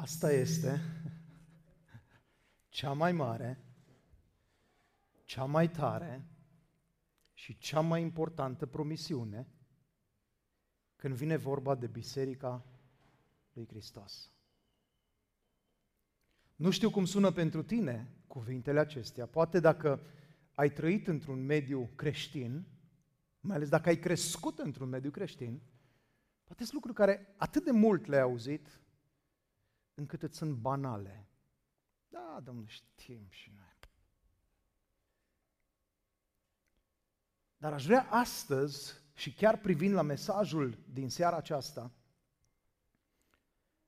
Asta este cea mai mare, cea mai tare și cea mai importantă promisiune când vine vorba de Biserica lui Hristos. Nu știu cum sună pentru tine cuvintele acestea. Poate dacă ai trăit într-un mediu creștin, mai ales dacă ai crescut într-un mediu creștin, poate sunt lucruri care atât de mult le-ai auzit, încât îți sunt banale. Da, domnule, știm și noi. Dar aș vrea astăzi, și chiar privind la mesajul din seara aceasta,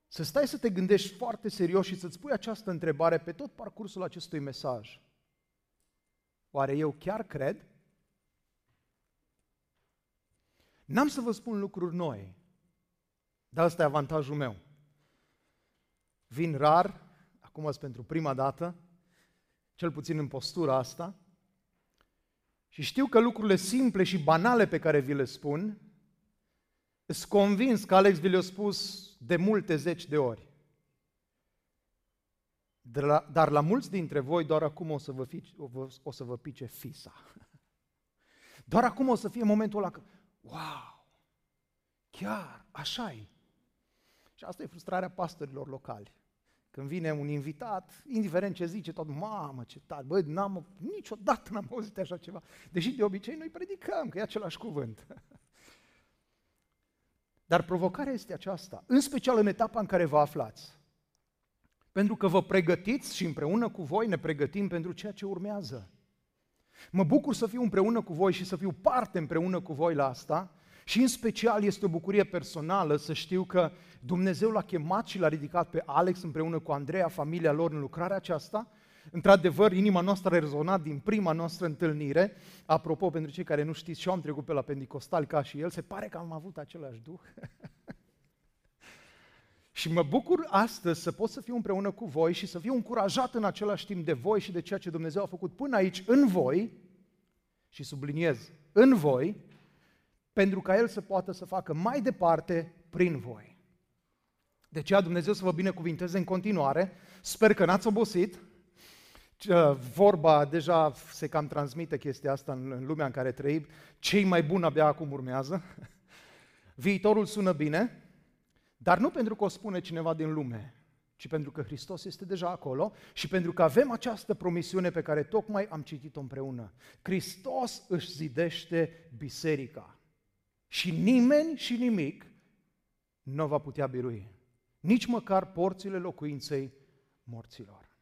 să stai să te gândești foarte serios și să-ți pui această întrebare pe tot parcursul acestui mesaj. Oare eu chiar cred? N-am să vă spun lucruri noi, dar ăsta e avantajul meu. Vin rar, acum sunt pentru prima dată, cel puțin în postura asta, și știu că lucrurile simple și banale pe care vi le spun, sunt convins că Alex vi le-a spus de multe zeci de ori. Dar la mulți dintre voi doar acum o să vă, fi, o să vă pice fisa. Doar acum o să fie momentul ăla că, wow, chiar, așa e. Și asta e frustrarea pastorilor locali. Când vine un invitat, indiferent ce zice, tot, mamă, ce tare, băi, n-am, niciodată n-am auzit așa ceva. Deși de obicei noi predicăm, că e același cuvânt. Dar provocarea este aceasta, în special în etapa în care vă aflați. Pentru că vă pregătiți și împreună cu voi ne pregătim pentru ceea ce urmează. Mă bucur să fiu împreună cu voi și să fiu parte împreună cu voi la asta și în special este o bucurie personală să știu că Dumnezeu l-a chemat și l-a ridicat pe Alex împreună cu Andreea, familia lor în lucrarea aceasta. Într-adevăr, inima noastră a rezonat din prima noastră întâlnire. Apropo, pentru cei care nu știți, și eu am trecut pe la Pentecostal ca și el, se pare că am avut același duh. și mă bucur astăzi să pot să fiu împreună cu voi și să fiu încurajat în același timp de voi și de ceea ce Dumnezeu a făcut până aici în voi, și subliniez, în voi, pentru ca El să poată să facă mai departe prin voi. De aceea Dumnezeu să vă binecuvinteze în continuare. Sper că n-ați obosit. Vorba deja se cam transmite chestia asta în lumea în care trăim. Cei mai buni abia acum urmează. Viitorul sună bine, dar nu pentru că o spune cineva din lume, ci pentru că Hristos este deja acolo și pentru că avem această promisiune pe care tocmai am citit-o împreună. Hristos își zidește biserica. Și nimeni și nimic nu va putea birui. Nici măcar porțile locuinței morților.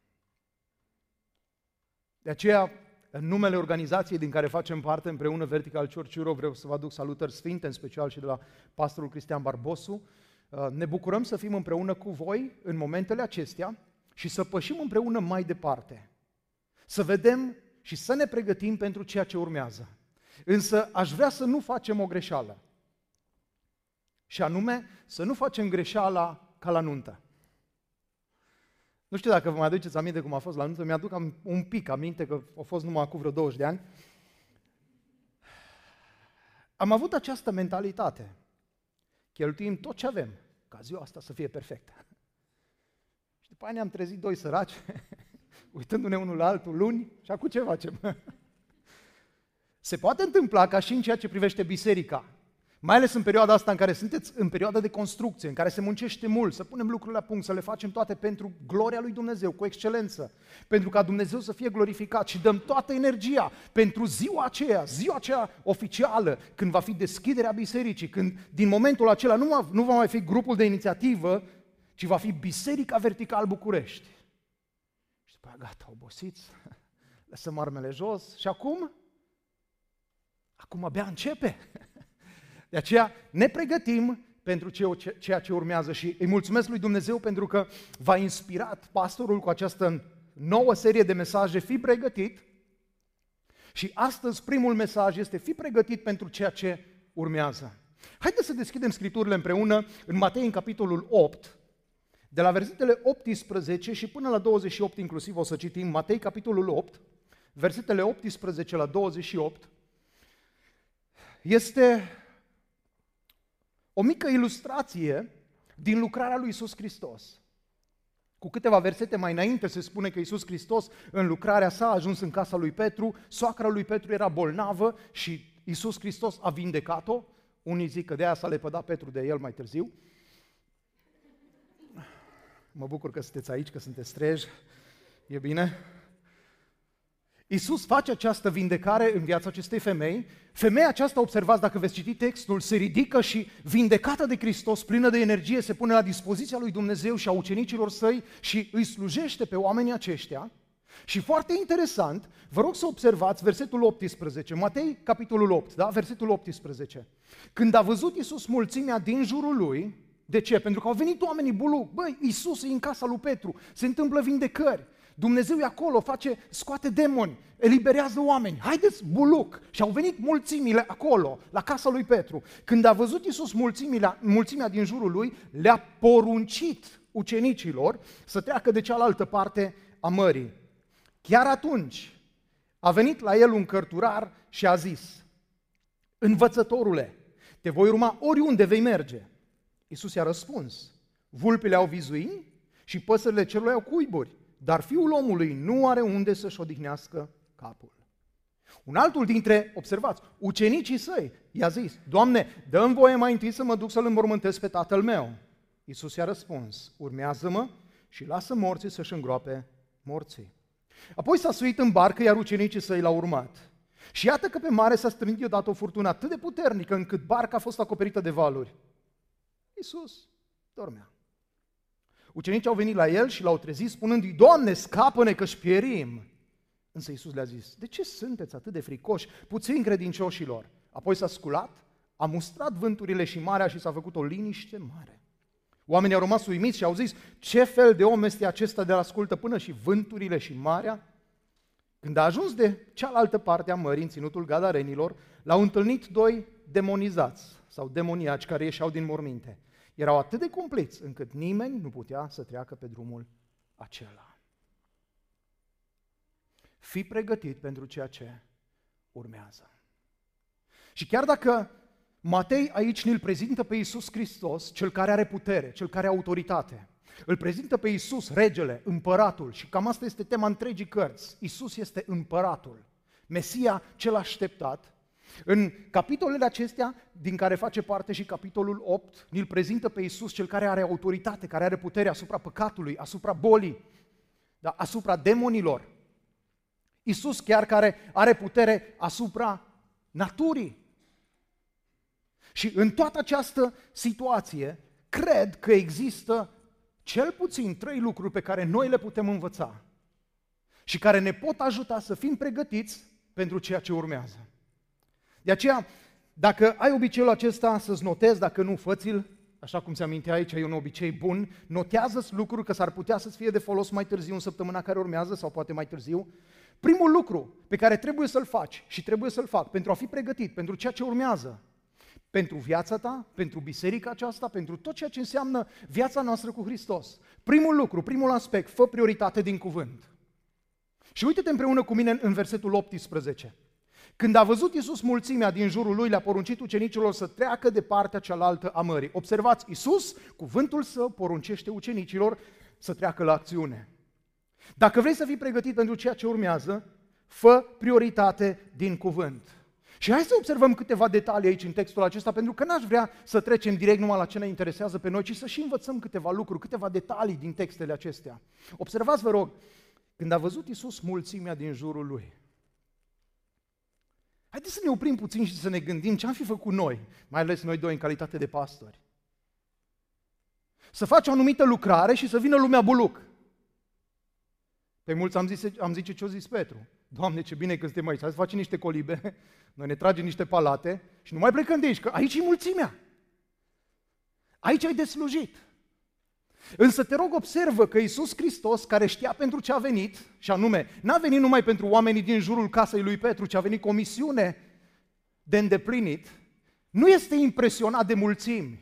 De aceea, în numele organizației din care facem parte împreună, Vertical Church Europe, vreau să vă aduc salutări sfinte, în special și de la pastorul Cristian Barbosu. Uh, ne bucurăm să fim împreună cu voi în momentele acestea și să pășim împreună mai departe. Să vedem și să ne pregătim pentru ceea ce urmează. Însă aș vrea să nu facem o greșeală. Și anume, să nu facem greșeala ca la nuntă. Nu știu dacă vă mai aduceți aminte cum a fost la nuntă, mi-aduc un pic aminte că a fost numai acum vreo 20 de ani. Am avut această mentalitate. Cheltuim tot ce avem ca ziua asta să fie perfectă. Și după aia ne-am trezit doi săraci, uitându-ne unul la altul luni și acum ce facem? Se poate întâmpla ca și în ceea ce privește biserica, mai ales în perioada asta în care sunteți în perioada de construcție, în care se muncește mult, să punem lucrurile la punct, să le facem toate pentru gloria lui Dumnezeu, cu excelență, pentru ca Dumnezeu să fie glorificat și dăm toată energia pentru ziua aceea, ziua aceea oficială, când va fi deschiderea bisericii, când din momentul acela nu, va, nu va mai fi grupul de inițiativă, ci va fi Biserica Vertical București. Și după aia, gata, obosiți, lăsăm armele jos și acum? Acum abia începe. De aceea ne pregătim pentru ceea ce urmează și îi mulțumesc lui Dumnezeu pentru că v-a inspirat pastorul cu această nouă serie de mesaje, fi pregătit. Și astăzi primul mesaj este fi pregătit pentru ceea ce urmează. Haideți să deschidem scripturile împreună în Matei, în capitolul 8, de la versetele 18 și până la 28 inclusiv o să citim Matei, capitolul 8, versetele 18 la 28. Este o mică ilustrație din lucrarea lui Isus Hristos. Cu câteva versete mai înainte se spune că Iisus Hristos în lucrarea sa a ajuns în casa lui Petru, soacra lui Petru era bolnavă și Iisus Hristos a vindecat-o. Unii zic că de aia s-a lepădat Petru de el mai târziu. Mă bucur că sunteți aici, că sunteți treji. E bine? Iisus face această vindecare în viața acestei femei. Femeia aceasta, observați dacă veți citi textul, se ridică și vindecată de Hristos, plină de energie, se pune la dispoziția lui Dumnezeu și a ucenicilor săi și îi slujește pe oamenii aceștia. Și foarte interesant, vă rog să observați versetul 18, Matei, capitolul 8, da? versetul 18. Când a văzut Iisus mulțimea din jurul lui, de ce? Pentru că au venit oamenii buluc. Băi, Iisus e în casa lui Petru, se întâmplă vindecări. Dumnezeu e acolo, face, scoate demoni, eliberează oameni. Haideți, buluc! Și au venit mulțimile acolo, la casa lui Petru. Când a văzut Iisus mulțimile, mulțimea din jurul lui, le-a poruncit ucenicilor să treacă de cealaltă parte a mării. Chiar atunci a venit la el un cărturar și a zis, Învățătorule, te voi urma oriunde vei merge. Iisus i-a răspuns, vulpile au vizui și păsările cerului au cuiburi, dar fiul omului nu are unde să-și odihnească capul. Un altul dintre, observați, ucenicii săi i-a zis, Doamne, dă-mi voie mai întâi să mă duc să-l înmormântez pe tatăl meu. Iisus i-a răspuns, urmează-mă și lasă morții să-și îngroape morții. Apoi s-a suit în barcă, iar ucenicii săi l-au urmat. Și iată că pe mare s-a strânit deodată o furtună atât de puternică încât barca a fost acoperită de valuri. Iisus dormea. Ucenicii au venit la el și l-au trezit spunându-i, Doamne, scapă-ne că pierim. Însă Iisus le-a zis, de ce sunteți atât de fricoși, puțin credincioșilor? Apoi s-a sculat, a mustrat vânturile și marea și s-a făcut o liniște mare. Oamenii au rămas uimiți și au zis, ce fel de om este acesta de ascultă până și vânturile și marea? Când a ajuns de cealaltă parte a mării, în ținutul Gadarenilor, l-au întâlnit doi demonizați sau demoniaci care ieșeau din morminte. Erau atât de cumpliți încât nimeni nu putea să treacă pe drumul acela. Fii pregătit pentru ceea ce urmează. Și chiar dacă Matei aici ne-l prezintă pe Iisus Hristos, cel care are putere, cel care are autoritate. Îl prezintă pe Iisus, regele, împăratul și cam asta este tema întregii cărți. Iisus este împăratul, Mesia cel așteptat. În capitolele acestea, din care face parte și capitolul 8, ne-l prezintă pe Iisus, cel care are autoritate, care are putere asupra păcatului, asupra bolii, da, asupra demonilor. Iisus chiar care are putere asupra naturii. Și în toată această situație, cred că există cel puțin trei lucruri pe care noi le putem învăța și care ne pot ajuta să fim pregătiți pentru ceea ce urmează. De aceea, dacă ai obiceiul acesta să-ți notezi, dacă nu, fă așa cum se amintea aici, e un obicei bun, notează-ți lucruri că s-ar putea să-ți fie de folos mai târziu, în săptămâna care urmează sau poate mai târziu. Primul lucru pe care trebuie să-l faci și trebuie să-l fac pentru a fi pregătit pentru ceea ce urmează, pentru viața ta, pentru biserica aceasta, pentru tot ceea ce înseamnă viața noastră cu Hristos. Primul lucru, primul aspect, fă prioritate din cuvânt. Și uite-te împreună cu mine în versetul 18. Când a văzut Iisus mulțimea din jurul lui, le-a poruncit ucenicilor să treacă de partea cealaltă a mării. Observați, Iisus, cuvântul său, poruncește ucenicilor să treacă la acțiune. Dacă vrei să fii pregătit pentru ceea ce urmează, fă prioritate din cuvânt. Și hai să observăm câteva detalii aici în textul acesta, pentru că n-aș vrea să trecem direct numai la ce ne interesează pe noi, ci să și învățăm câteva lucruri, câteva detalii din textele acestea. Observați, vă rog, când a văzut Iisus mulțimea din jurul lui, Haideți să ne oprim puțin și să ne gândim ce am fi făcut noi, mai ales noi doi în calitate de pastori. Să faci o anumită lucrare și să vină lumea buluc. Pe mulți am, zis, am zice ce o zis Petru. Doamne, ce bine că suntem aici, hai să facem niște colibe, noi ne tragem niște palate și nu mai plecăm de aici, că aici e mulțimea. Aici ai de slujit. Însă te rog, observă că Iisus Hristos, care știa pentru ce a venit, și anume, n-a venit numai pentru oamenii din jurul casei lui Petru, ci a venit cu o misiune de îndeplinit, nu este impresionat de mulțimi.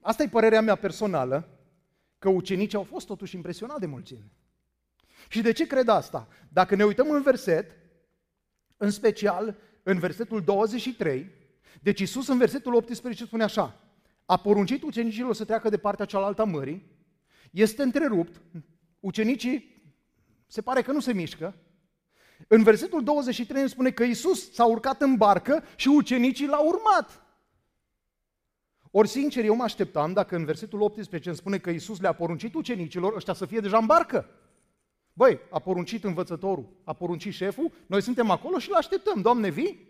Asta e părerea mea personală, că ucenicii au fost totuși impresionați de mulțimi. Și de ce cred asta? Dacă ne uităm în verset, în special în versetul 23, deci Iisus în versetul 18 spune așa, a poruncit ucenicilor să treacă de partea cealaltă a mării, este întrerupt, ucenicii se pare că nu se mișcă. În versetul 23 ne spune că Isus s-a urcat în barcă și ucenicii l-au urmat. Ori sincer, eu mă așteptam dacă în versetul 18 îmi spune că Isus le-a poruncit ucenicilor ăștia să fie deja în barcă. Băi, a poruncit învățătorul, a poruncit șeful, noi suntem acolo și îl așteptăm. Doamne, vii?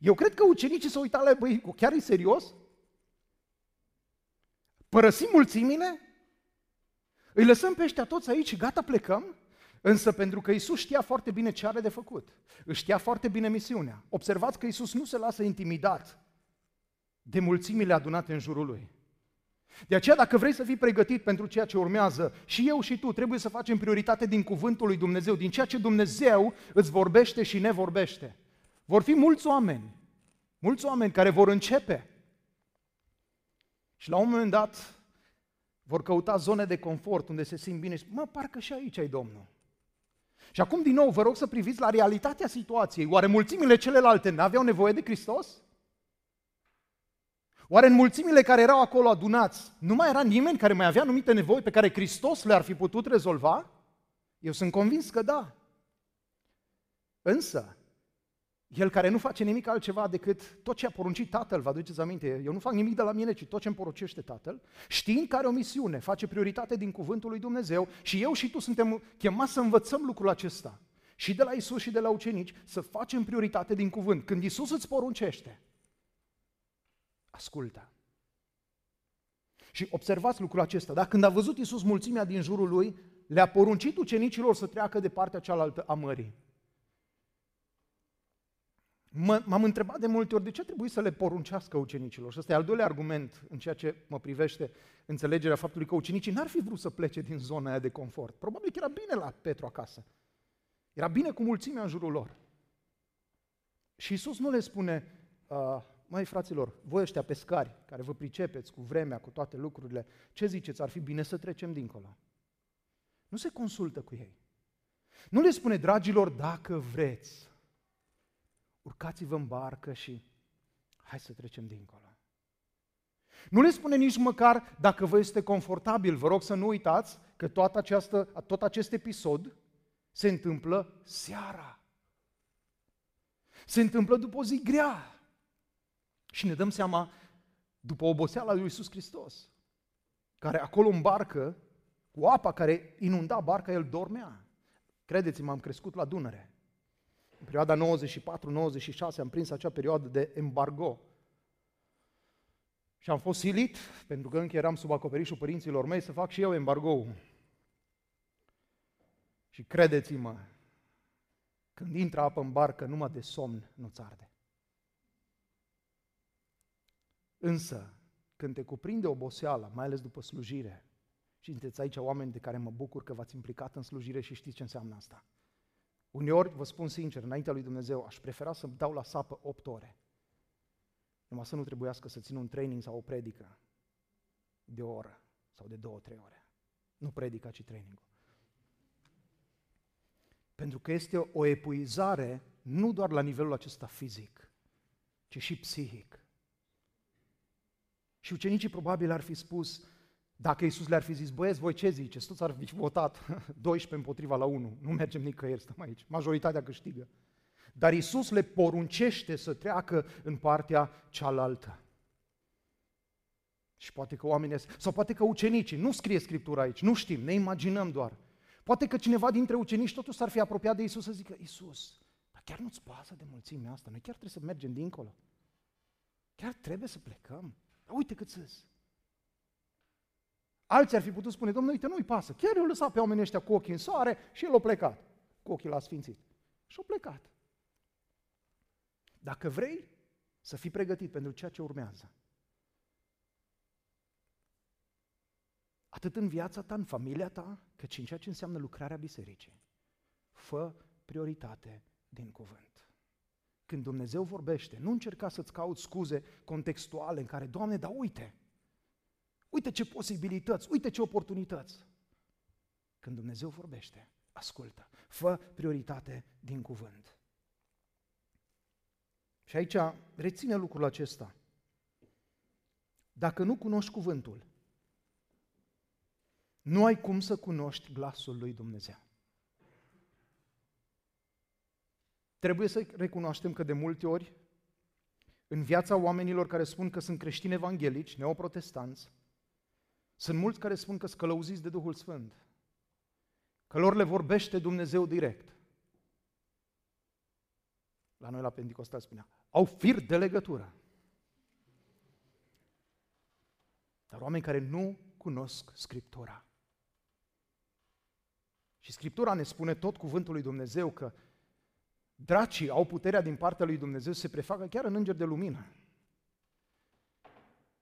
Eu cred că ucenicii s-au uitat la băi, chiar e serios? Părăsim mulțimile? Îi lăsăm pe ăștia toți aici și gata, plecăm? Însă pentru că Isus știa foarte bine ce are de făcut, își știa foarte bine misiunea. Observați că Isus nu se lasă intimidat de mulțimile adunate în jurul lui. De aceea, dacă vrei să fii pregătit pentru ceea ce urmează, și eu și tu trebuie să facem prioritate din cuvântul lui Dumnezeu, din ceea ce Dumnezeu îți vorbește și ne vorbește. Vor fi mulți oameni, mulți oameni care vor începe și la un moment dat vor căuta zone de confort unde se simt bine și mă, parcă și aici ai Domnul. Și acum, din nou, vă rog să priviți la realitatea situației. Oare mulțimile celelalte n-aveau nevoie de Hristos? Oare în mulțimile care erau acolo adunați, nu mai era nimeni care mai avea anumite nevoi pe care Hristos le-ar fi putut rezolva? Eu sunt convins că da. Însă, el care nu face nimic altceva decât tot ce a poruncit Tatăl, vă aduceți aminte, eu nu fac nimic de la mine, ci tot ce îmi poruncește Tatăl, știind că are o misiune, face prioritate din cuvântul lui Dumnezeu și eu și tu suntem chemați să învățăm lucrul acesta. Și de la Isus și de la ucenici, să facem prioritate din cuvânt. Când Isus îți poruncește, ascultă. Și observați lucrul acesta, da? Când a văzut Isus mulțimea din jurul lui, le-a poruncit ucenicilor să treacă de partea cealaltă a mării. M-am întrebat de multe ori de ce trebuie să le poruncească ucenicilor. Și ăsta e al doilea argument în ceea ce mă privește înțelegerea faptului că ucenicii n-ar fi vrut să plece din zona aia de confort. Probabil că era bine la Petru acasă. Era bine cu mulțimea în jurul lor. Și Isus nu le spune, uh, mai fraților, voi ăștia pescari, care vă pricepeți cu vremea, cu toate lucrurile, ce ziceți, ar fi bine să trecem dincolo? Nu se consultă cu ei. Nu le spune, dragilor, dacă vreți, urcați-vă în barcă și hai să trecem dincolo. Nu le spune nici măcar dacă vă este confortabil. Vă rog să nu uitați că tot, această, tot acest episod se întâmplă seara. Se întâmplă după o zi grea. Și ne dăm seama după oboseala lui Iisus Hristos, care acolo în barcă, cu apa care inunda barca, el dormea. Credeți-mă, am crescut la Dunăre. În perioada 94-96 am prins acea perioadă de embargo. Și am fost silit, pentru că încă eram sub acoperișul părinților mei, să fac și eu embargo. Și credeți-mă, când intră apă în barcă, numai de somn nu-ți arde. Însă, când te cuprinde oboseala, mai ales după slujire, și sunteți aici oameni de care mă bucur că v-ați implicat în slujire și știți ce înseamnă asta. Uneori, vă spun sincer, înaintea lui Dumnezeu, aș prefera să dau la sapă 8 ore. Numai să nu trebuiască să țin un training sau o predică de o oră sau de două, trei ore. Nu predica, ci trainingul. Pentru că este o epuizare nu doar la nivelul acesta fizic, ci și psihic. Și ucenicii probabil ar fi spus, dacă Iisus le-ar fi zis, băieți, voi ce ziceți? Toți ar fi votat 12 împotriva la 1. Nu mergem nicăieri, stăm aici. Majoritatea câștigă. Dar Iisus le poruncește să treacă în partea cealaltă. Și poate că oamenii, sau poate că ucenicii, nu scrie Scriptura aici, nu știm, ne imaginăm doar. Poate că cineva dintre ucenici totuși s-ar fi apropiat de Iisus să zică, Iisus, dar chiar nu-ți pasă de mulțimea asta, noi chiar trebuie să mergem dincolo. Chiar trebuie să plecăm. Dar uite cât sunt. Alții ar fi putut spune, domnule, uite, nu-i pasă. Chiar i-a lăsat pe oamenii ăștia cu ochii în soare și el a plecat. Cu ochii la sfințit. Și a plecat. Dacă vrei să fii pregătit pentru ceea ce urmează, atât în viața ta, în familia ta, cât și în ceea ce înseamnă lucrarea bisericii, fă prioritate din cuvânt. Când Dumnezeu vorbește, nu încerca să-ți cauți scuze contextuale în care, Doamne, dar uite, Uite ce posibilități, uite ce oportunități. Când Dumnezeu vorbește, ascultă, fă prioritate din cuvânt. Și aici reține lucrul acesta. Dacă nu cunoști cuvântul, nu ai cum să cunoști glasul lui Dumnezeu. Trebuie să recunoaștem că de multe ori, în viața oamenilor care spun că sunt creștini evanghelici, neoprotestanți, sunt mulți care spun că sunt călăuziți de Duhul Sfânt, că lor le vorbește Dumnezeu direct. La noi la Pentecostal spunea, au fir de legătură. Dar oameni care nu cunosc Scriptura. Și Scriptura ne spune tot cuvântul lui Dumnezeu că dracii au puterea din partea lui Dumnezeu să se prefacă chiar în înger de lumină.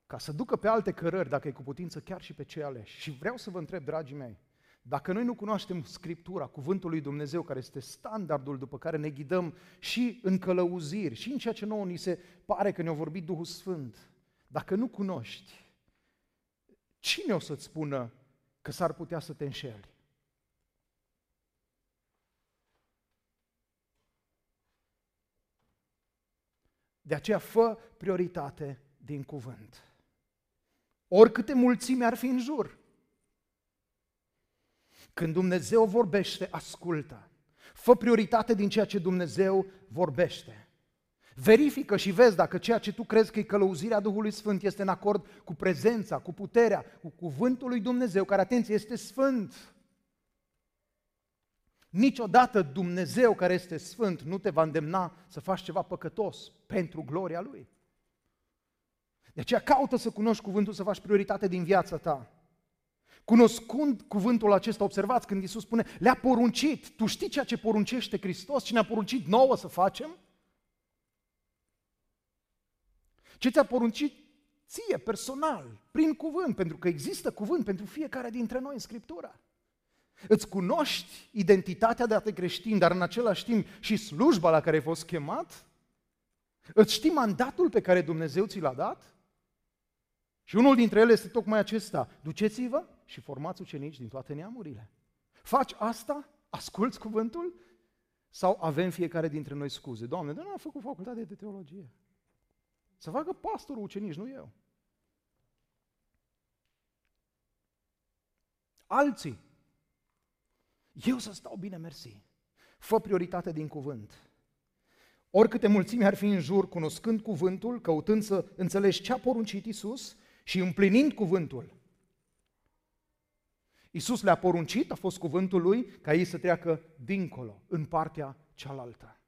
Ca să ducă pe alte cărări, dacă e cu putință, chiar și pe cei aleși. Și vreau să vă întreb, dragii mei, dacă noi nu cunoaștem Scriptura, cuvântul lui Dumnezeu, care este standardul după care ne ghidăm și în călăuziri, și în ceea ce nouă ni se pare că ne-a vorbit Duhul Sfânt, dacă nu cunoști, cine o să-ți spună că s-ar putea să te înșeli? De aceea fă prioritate din cuvânt. Oricâte mulțime ar fi în jur. Când Dumnezeu vorbește, ascultă. Fă prioritate din ceea ce Dumnezeu vorbește. Verifică și vezi dacă ceea ce tu crezi că e călăuzirea Duhului Sfânt este în acord cu prezența, cu puterea, cu cuvântul lui Dumnezeu, care, atenție, este sfânt. Niciodată Dumnezeu care este sfânt nu te va îndemna să faci ceva păcătos pentru gloria Lui. De aceea caută să cunoști cuvântul, să faci prioritate din viața ta. Cunoscând cuvântul acesta, observați când Iisus spune, le-a poruncit. Tu știi ceea ce poruncește Hristos? Ce ne-a poruncit nouă să facem? Ce ți-a poruncit ție, personal, prin cuvânt, pentru că există cuvânt pentru fiecare dintre noi în Scriptură. Îți cunoști identitatea de a te creștin, dar în același timp și slujba la care ai fost chemat? Îți știi mandatul pe care Dumnezeu ți l-a dat? Și unul dintre ele este tocmai acesta. Duceți-vă și formați ucenici din toate neamurile. Faci asta? Asculți cuvântul? Sau avem fiecare dintre noi scuze? Doamne, dar nu am făcut facultate de teologie. Să facă pastorul ucenici, nu eu. Alții eu să stau bine, mersi. Fă prioritate din cuvânt. Oricâte mulțimi ar fi în jur, cunoscând cuvântul, căutând să înțelegi ce a poruncit Isus și împlinind cuvântul. Isus le-a poruncit, a fost cuvântul lui, ca ei să treacă dincolo, în partea cealaltă.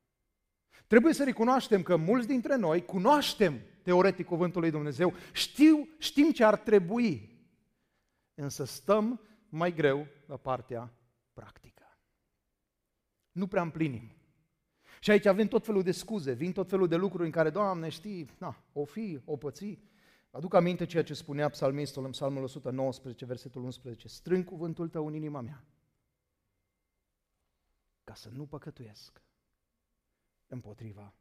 Trebuie să recunoaștem că mulți dintre noi cunoaștem teoretic cuvântul lui Dumnezeu, știu, știm ce ar trebui, însă stăm mai greu la partea practică. Nu prea împlinim. Și aici avem tot felul de scuze, vin tot felul de lucruri în care, Doamne, știi, na, o fi, o păți. Aduc aminte ceea ce spunea psalmistul în psalmul 119, versetul 11. Strâng cuvântul tău în inima mea, ca să nu păcătuiesc împotriva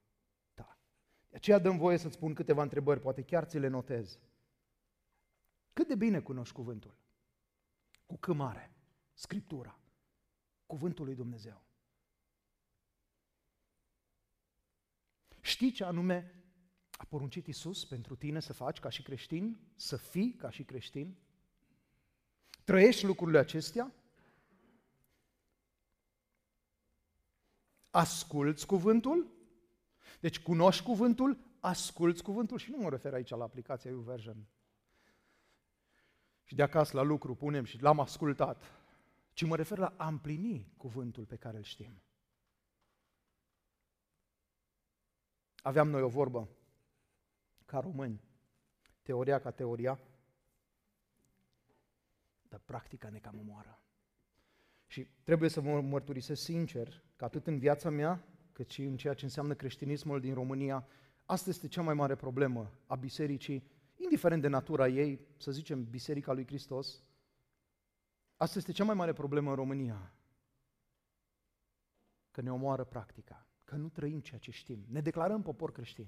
ta. De aceea dăm voie să-ți spun câteva întrebări, poate chiar ți le notez. Cât de bine cunoști cuvântul? Cu cât mare? Scriptura cuvântul lui Dumnezeu. Știi ce anume a poruncit Isus pentru tine să faci ca și creștin? Să fii ca și creștin? Trăiești lucrurile acestea? Asculți cuvântul? Deci cunoști cuvântul, asculți cuvântul și nu mă refer aici la aplicația YouVersion. Și de acasă la lucru punem și l-am ascultat ci mă refer la a împlini cuvântul pe care îl știm. Aveam noi o vorbă ca români, teoria ca teoria, dar practica ne cam omoară. Și trebuie să vă mărturisesc sincer că atât în viața mea, cât și în ceea ce înseamnă creștinismul din România, asta este cea mai mare problemă a bisericii, indiferent de natura ei, să zicem Biserica lui Hristos, Asta este cea mai mare problemă în România. Că ne omoară practica, că nu trăim ceea ce știm. Ne declarăm popor creștin,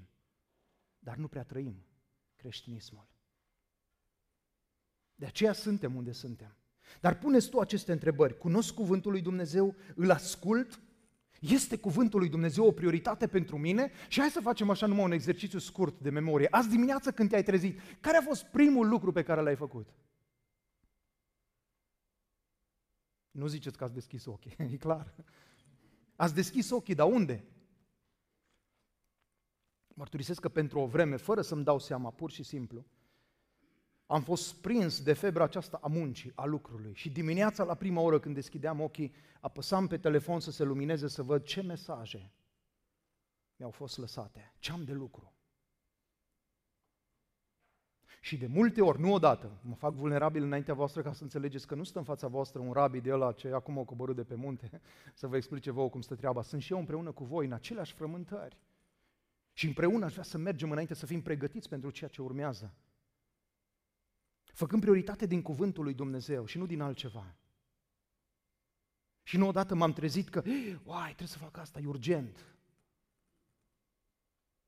dar nu prea trăim creștinismul. De aceea suntem unde suntem. Dar puneți tu aceste întrebări. Cunosc cuvântul lui Dumnezeu? Îl ascult? Este cuvântul lui Dumnezeu o prioritate pentru mine? Și hai să facem așa numai un exercițiu scurt de memorie. Azi dimineață când te-ai trezit, care a fost primul lucru pe care l-ai făcut? Nu ziceți că ați deschis ochii, e clar. Ați deschis ochii, dar unde? Mărturisesc că pentru o vreme, fără să-mi dau seama, pur și simplu, am fost prins de febra aceasta a muncii, a lucrului. Și dimineața, la prima oră, când deschideam ochii, apăsam pe telefon să se lumineze, să văd ce mesaje mi-au fost lăsate, ce am de lucru. Și de multe ori, nu odată, mă fac vulnerabil înaintea voastră ca să înțelegeți că nu stă în fața voastră un rabi de ăla ce acum o coborât de pe munte să vă explice vouă cum stă treaba. Sunt și eu împreună cu voi în aceleași frământări. Și împreună aș vrea să mergem înainte să fim pregătiți pentru ceea ce urmează. Făcând prioritate din cuvântul lui Dumnezeu și nu din altceva. Și nu odată m-am trezit că, uai, trebuie să fac asta, e urgent.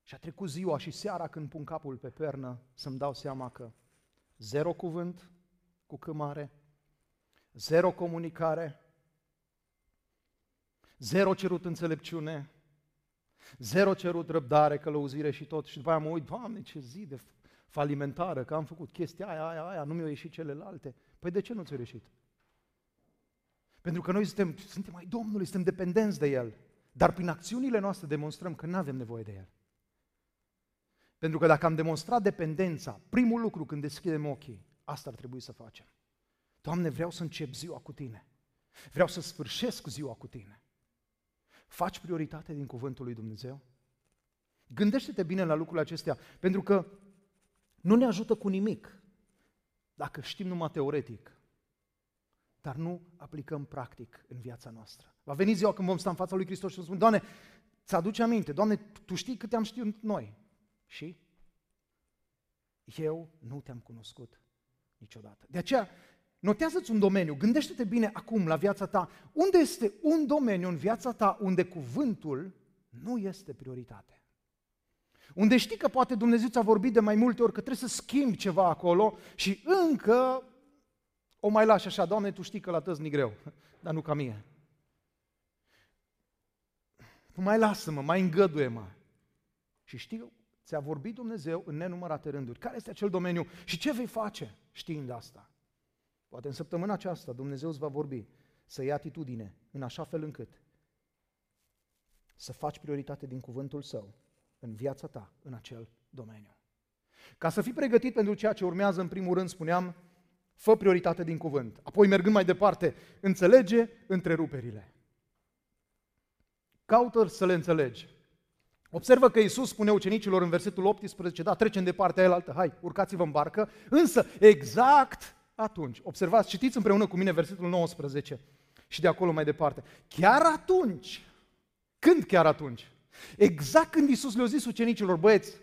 Și a trecut ziua și seara când pun capul pe pernă să-mi dau seama că zero cuvânt cu câmare, zero comunicare, zero cerut înțelepciune, zero cerut răbdare, călăuzire și tot. Și după aia mă uit, Doamne, ce zi de falimentară, că am făcut chestia aia, aia, aia, nu mi-au ieșit celelalte. Păi de ce nu ți-au ieșit? Pentru că noi suntem, suntem ai Domnului, suntem dependenți de El. Dar prin acțiunile noastre demonstrăm că nu avem nevoie de El. Pentru că dacă am demonstrat dependența, primul lucru când deschidem ochii, asta ar trebui să facem. Doamne, vreau să încep ziua cu Tine. Vreau să sfârșesc ziua cu Tine. Faci prioritate din cuvântul lui Dumnezeu? Gândește-te bine la lucrurile acestea, pentru că nu ne ajută cu nimic dacă știm numai teoretic, dar nu aplicăm practic în viața noastră. Va veni ziua când vom sta în fața lui Hristos și să spun, Doamne, ți-aduce aminte, Doamne, Tu știi câte am știut noi. Și eu nu te-am cunoscut niciodată. De aceea, notează-ți un domeniu, gândește-te bine acum la viața ta. Unde este un domeniu în viața ta unde cuvântul nu este prioritate? Unde știi că poate Dumnezeu ți-a vorbit de mai multe ori că trebuie să schimbi ceva acolo și încă o mai lași așa, Doamne, Tu știi că la tăți greu, dar nu ca mie. Mai lasă-mă, mai îngăduie-mă. Și știi Ți-a vorbit Dumnezeu în nenumărate rânduri. Care este acel domeniu și ce vei face știind asta? Poate în săptămâna aceasta Dumnezeu îți va vorbi să iei atitudine în așa fel încât să faci prioritate din cuvântul Său în viața ta, în acel domeniu. Ca să fii pregătit pentru ceea ce urmează, în primul rând, spuneam, fă prioritate din cuvânt. Apoi, mergând mai departe, înțelege întreruperile. Caută să le înțelegi. Observă că Iisus spune ucenicilor în versetul 18, da, trecem de partea aia altă, hai, urcați-vă în barcă, însă exact atunci, observați, citiți împreună cu mine versetul 19 și de acolo mai departe, chiar atunci, când chiar atunci? Exact când Iisus le-a zis ucenicilor, băieți,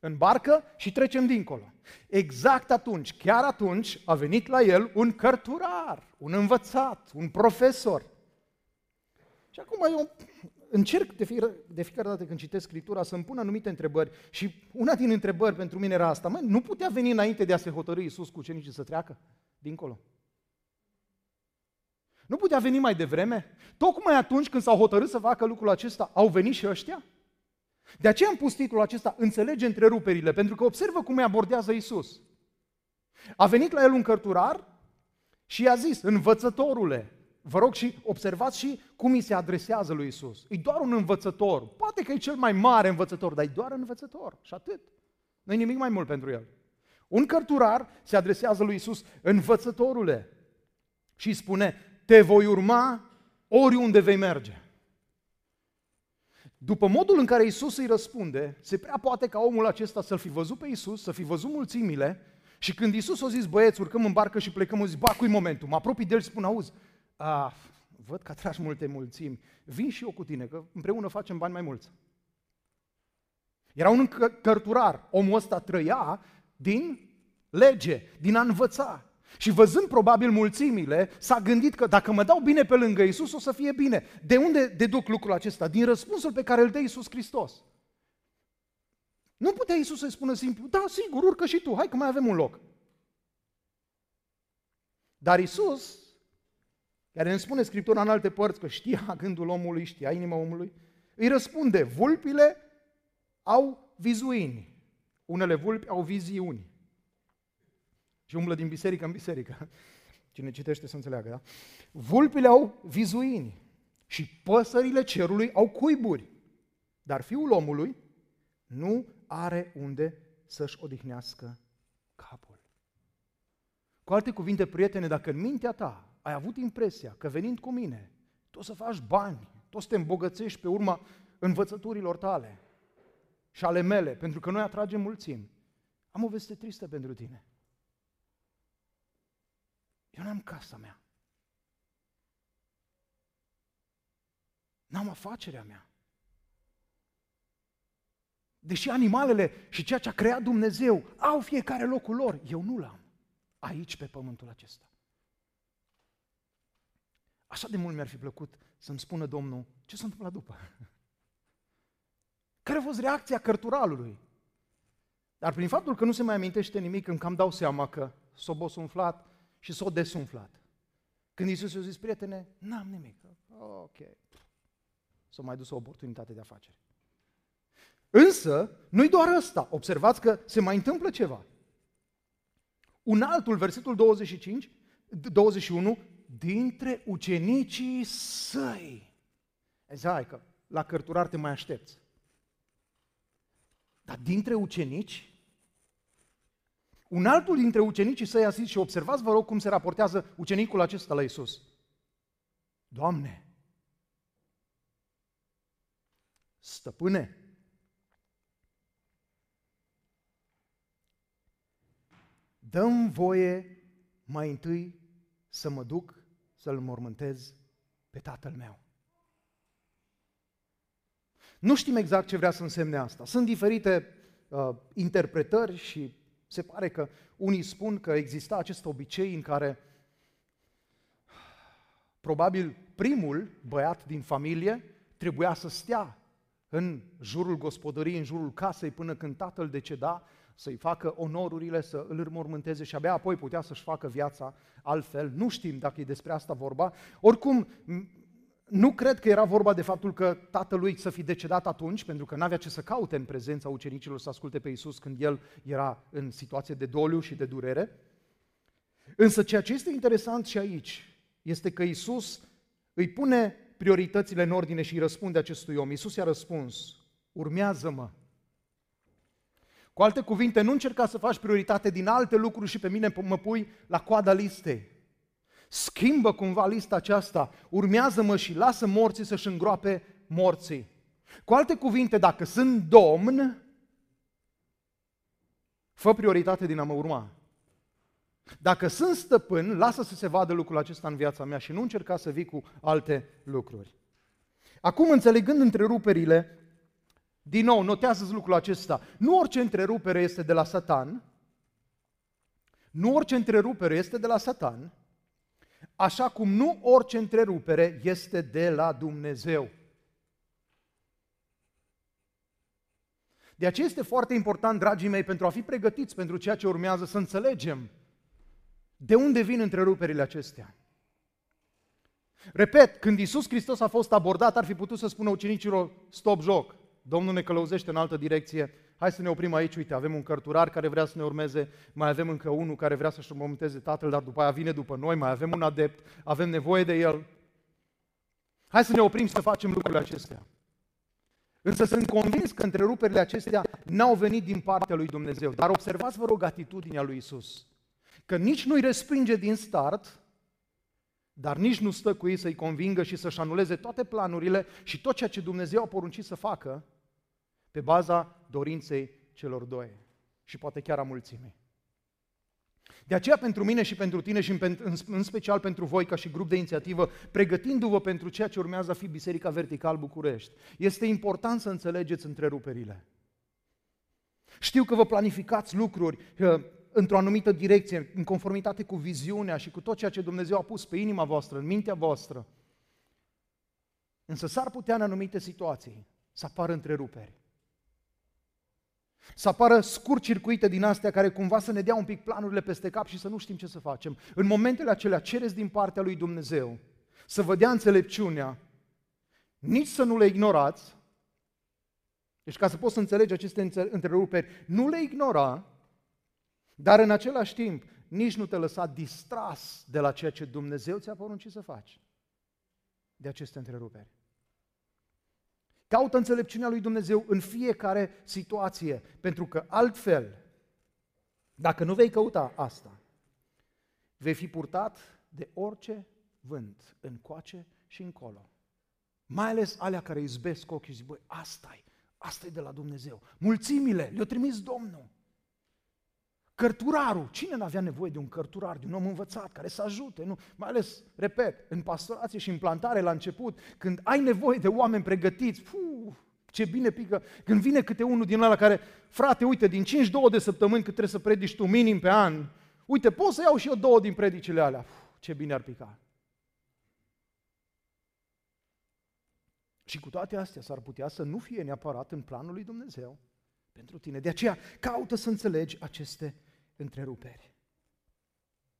în barcă și trecem dincolo. Exact atunci, chiar atunci, a venit la el un cărturar, un învățat, un profesor. Și acum eu încerc de fiecare, de fiecare dată când citesc Scriptura să-mi pun anumite întrebări și una din întrebări pentru mine era asta, mă, nu putea veni înainte de a se hotărâi Iisus cu ucenicii să treacă dincolo? Nu putea veni mai devreme? Tocmai atunci când s-au hotărât să facă lucrul acesta, au venit și ăștia? De aceea am pus titlul acesta, Înțelege întreruperile, pentru că observă cum îi abordează Iisus. A venit la el un cărturar și i-a zis, învățătorule, Vă rog și observați și cum îi se adresează lui Isus. E doar un învățător. Poate că e cel mai mare învățător, dar e doar un învățător și atât. Nu e nimic mai mult pentru el. Un cărturar se adresează lui Isus, învățătorule, și îi spune, te voi urma oriunde vei merge. După modul în care Isus îi răspunde, se prea poate ca omul acesta să-l fi văzut pe Isus, să fi văzut mulțimile, și când Isus a zis, băieți, urcăm în barcă și plecăm, o zis, ba, cu momentul, mă apropii de el și spun, auzi, a, văd că atragi multe mulțimi, vin și eu cu tine, că împreună facem bani mai mulți. Era un cărturar, omul ăsta trăia din lege, din a învăța. Și văzând probabil mulțimile, s-a gândit că dacă mă dau bine pe lângă Isus, o să fie bine. De unde deduc lucrul acesta? Din răspunsul pe care îl dă Isus Hristos. Nu putea Isus să-i spună simplu, da, sigur, urcă și tu, hai că mai avem un loc. Dar Isus care îmi spune Scriptura în alte părți că știa gândul omului, știa inima omului, îi răspunde, vulpile au vizuini. Unele vulpi au viziuni. Și umblă din biserică în biserică. Cine citește să înțeleagă, da? Vulpile au vizuini și păsările cerului au cuiburi. Dar fiul omului nu are unde să-și odihnească capul. Cu alte cuvinte, prietene, dacă în mintea ta ai avut impresia că venind cu mine, tu o să faci bani, tu o să te îmbogățești pe urma învățăturilor tale și ale mele, pentru că noi atragem mulțimi, am o veste tristă pentru tine. Eu n-am casa mea. N-am afacerea mea. Deși animalele și ceea ce a creat Dumnezeu au fiecare locul lor, eu nu l-am aici pe pământul acesta. Așa de mult mi-ar fi plăcut să-mi spună Domnul ce s-a întâmplat după. Care a fost reacția cărturalului? Dar prin faptul că nu se mai amintește nimic, îmi cam dau seama că s-a umflat și s-a desumflat. Când Iisus i-a zis, prietene, n-am nimic. Ok. S-a mai dus o oportunitate de afacere. Însă, nu-i doar ăsta. Observați că se mai întâmplă ceva. Un altul, versetul 25, 21, dintre ucenicii săi. Zice, hai că la cărturar te mai aștepți. Dar dintre ucenici, un altul dintre ucenicii săi a zis și observați, vă rog, cum se raportează ucenicul acesta la Isus. Doamne, stăpâne, dăm voie mai întâi să mă duc să-l mormântez pe tatăl meu. Nu știm exact ce vrea să însemne asta. Sunt diferite uh, interpretări și se pare că unii spun că exista acest obicei în care probabil primul băiat din familie trebuia să stea în jurul gospodăriei, în jurul casei, până când tatăl deceda să-i facă onorurile, să îl înmormânteze și abia apoi putea să-și facă viața altfel. Nu știm dacă e despre asta vorba. Oricum, nu cred că era vorba de faptul că tatălui să fi decedat atunci, pentru că n-avea ce să caute în prezența ucenicilor să asculte pe Isus când el era în situație de doliu și de durere. Însă ceea ce este interesant și aici este că Isus îi pune prioritățile în ordine și îi răspunde acestui om. Isus i-a răspuns, urmează-mă. Cu alte cuvinte, nu încerca să faci prioritate din alte lucruri și pe mine mă pui la coada listei. Schimbă cumva lista aceasta, urmează-mă și lasă morții să-și îngroape morții. Cu alte cuvinte, dacă sunt domn, fă prioritate din a mă urma. Dacă sunt stăpân, lasă să se vadă lucrul acesta în viața mea și nu încerca să vii cu alte lucruri. Acum, înțelegând întreruperile din nou, notează lucrul acesta. Nu orice întrerupere este de la Satan, nu orice întrerupere este de la Satan, așa cum nu orice întrerupere este de la Dumnezeu. De aceea este foarte important, dragii mei, pentru a fi pregătiți pentru ceea ce urmează, să înțelegem de unde vin întreruperile acestea. Repet, când Isus Hristos a fost abordat, ar fi putut să spună ucenicilor, stop joc, Domnul ne călăuzește în altă direcție, hai să ne oprim aici, uite, avem un cărturar care vrea să ne urmeze, mai avem încă unul care vrea să-și momenteze tatăl, dar după aia vine după noi, mai avem un adept, avem nevoie de el. Hai să ne oprim să facem lucrurile acestea. Însă sunt convins că întreruperile acestea n-au venit din partea lui Dumnezeu. Dar observați, vă rog, atitudinea lui Isus. Că nici nu-i respinge din start, dar nici nu stă cu ei să-i convingă și să-și anuleze toate planurile și tot ceea ce Dumnezeu a poruncit să facă pe baza dorinței celor doi și poate chiar a mulțimii. De aceea pentru mine și pentru tine și în, în special pentru voi ca și grup de inițiativă, pregătindu-vă pentru ceea ce urmează a fi Biserica Vertical București, este important să înțelegeți întreruperile. Știu că vă planificați lucruri, într-o anumită direcție, în conformitate cu viziunea și cu tot ceea ce Dumnezeu a pus pe inima voastră, în mintea voastră. Însă s-ar putea în anumite situații să apară întreruperi. Să apară scurt-circuite din astea care cumva să ne dea un pic planurile peste cap și să nu știm ce să facem. În momentele acelea cereți din partea lui Dumnezeu să vă dea înțelepciunea, nici să nu le ignorați, deci ca să poți să înțelegi aceste întreruperi, nu le ignora, dar în același timp nici nu te lăsa distras de la ceea ce Dumnezeu ți-a poruncit să faci de aceste întreruperi. Caută înțelepciunea lui Dumnezeu în fiecare situație, pentru că altfel, dacă nu vei căuta asta, vei fi purtat de orice vânt, încoace și încolo. Mai ales alea care izbesc ochii și zic, băi, asta e, asta e de la Dumnezeu. Mulțimile, le-a trimis Domnul. Cărturarul, cine n-avea nevoie de un cărturar, de un om învățat, care să ajute, nu? Mai ales, repet, în pastorație și în plantare la început, când ai nevoie de oameni pregătiți, puh, ce bine pică, când vine câte unul din ăla care, frate, uite, din 5-2 de săptămâni cât trebuie să predici tu minim pe an, uite, pot să iau și eu două din predicile alea, puh, ce bine ar pica. Și cu toate astea s-ar putea să nu fie neapărat în planul lui Dumnezeu pentru tine. De aceea caută să înțelegi aceste întreruperi.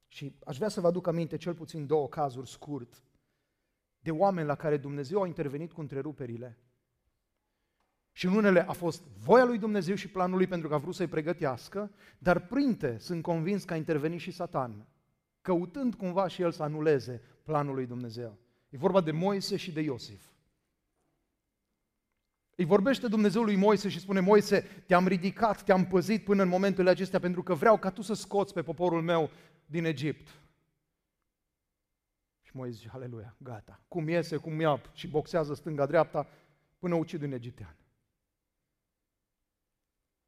Și aș vrea să vă aduc aminte cel puțin două cazuri scurt de oameni la care Dumnezeu a intervenit cu întreruperile. Și în unele a fost voia lui Dumnezeu și planul lui pentru că a vrut să-i pregătească, dar printe sunt convins că a intervenit și Satan, căutând cumva și el să anuleze planul lui Dumnezeu. E vorba de Moise și de Iosif. Îi vorbește Dumnezeu lui Moise și spune, Moise, te-am ridicat, te-am păzit până în momentul acestea pentru că vreau ca tu să scoți pe poporul meu din Egipt. Și Moise zice, aleluia, gata. Cum iese, cum ia și boxează stânga-dreapta până ucid un egiptean.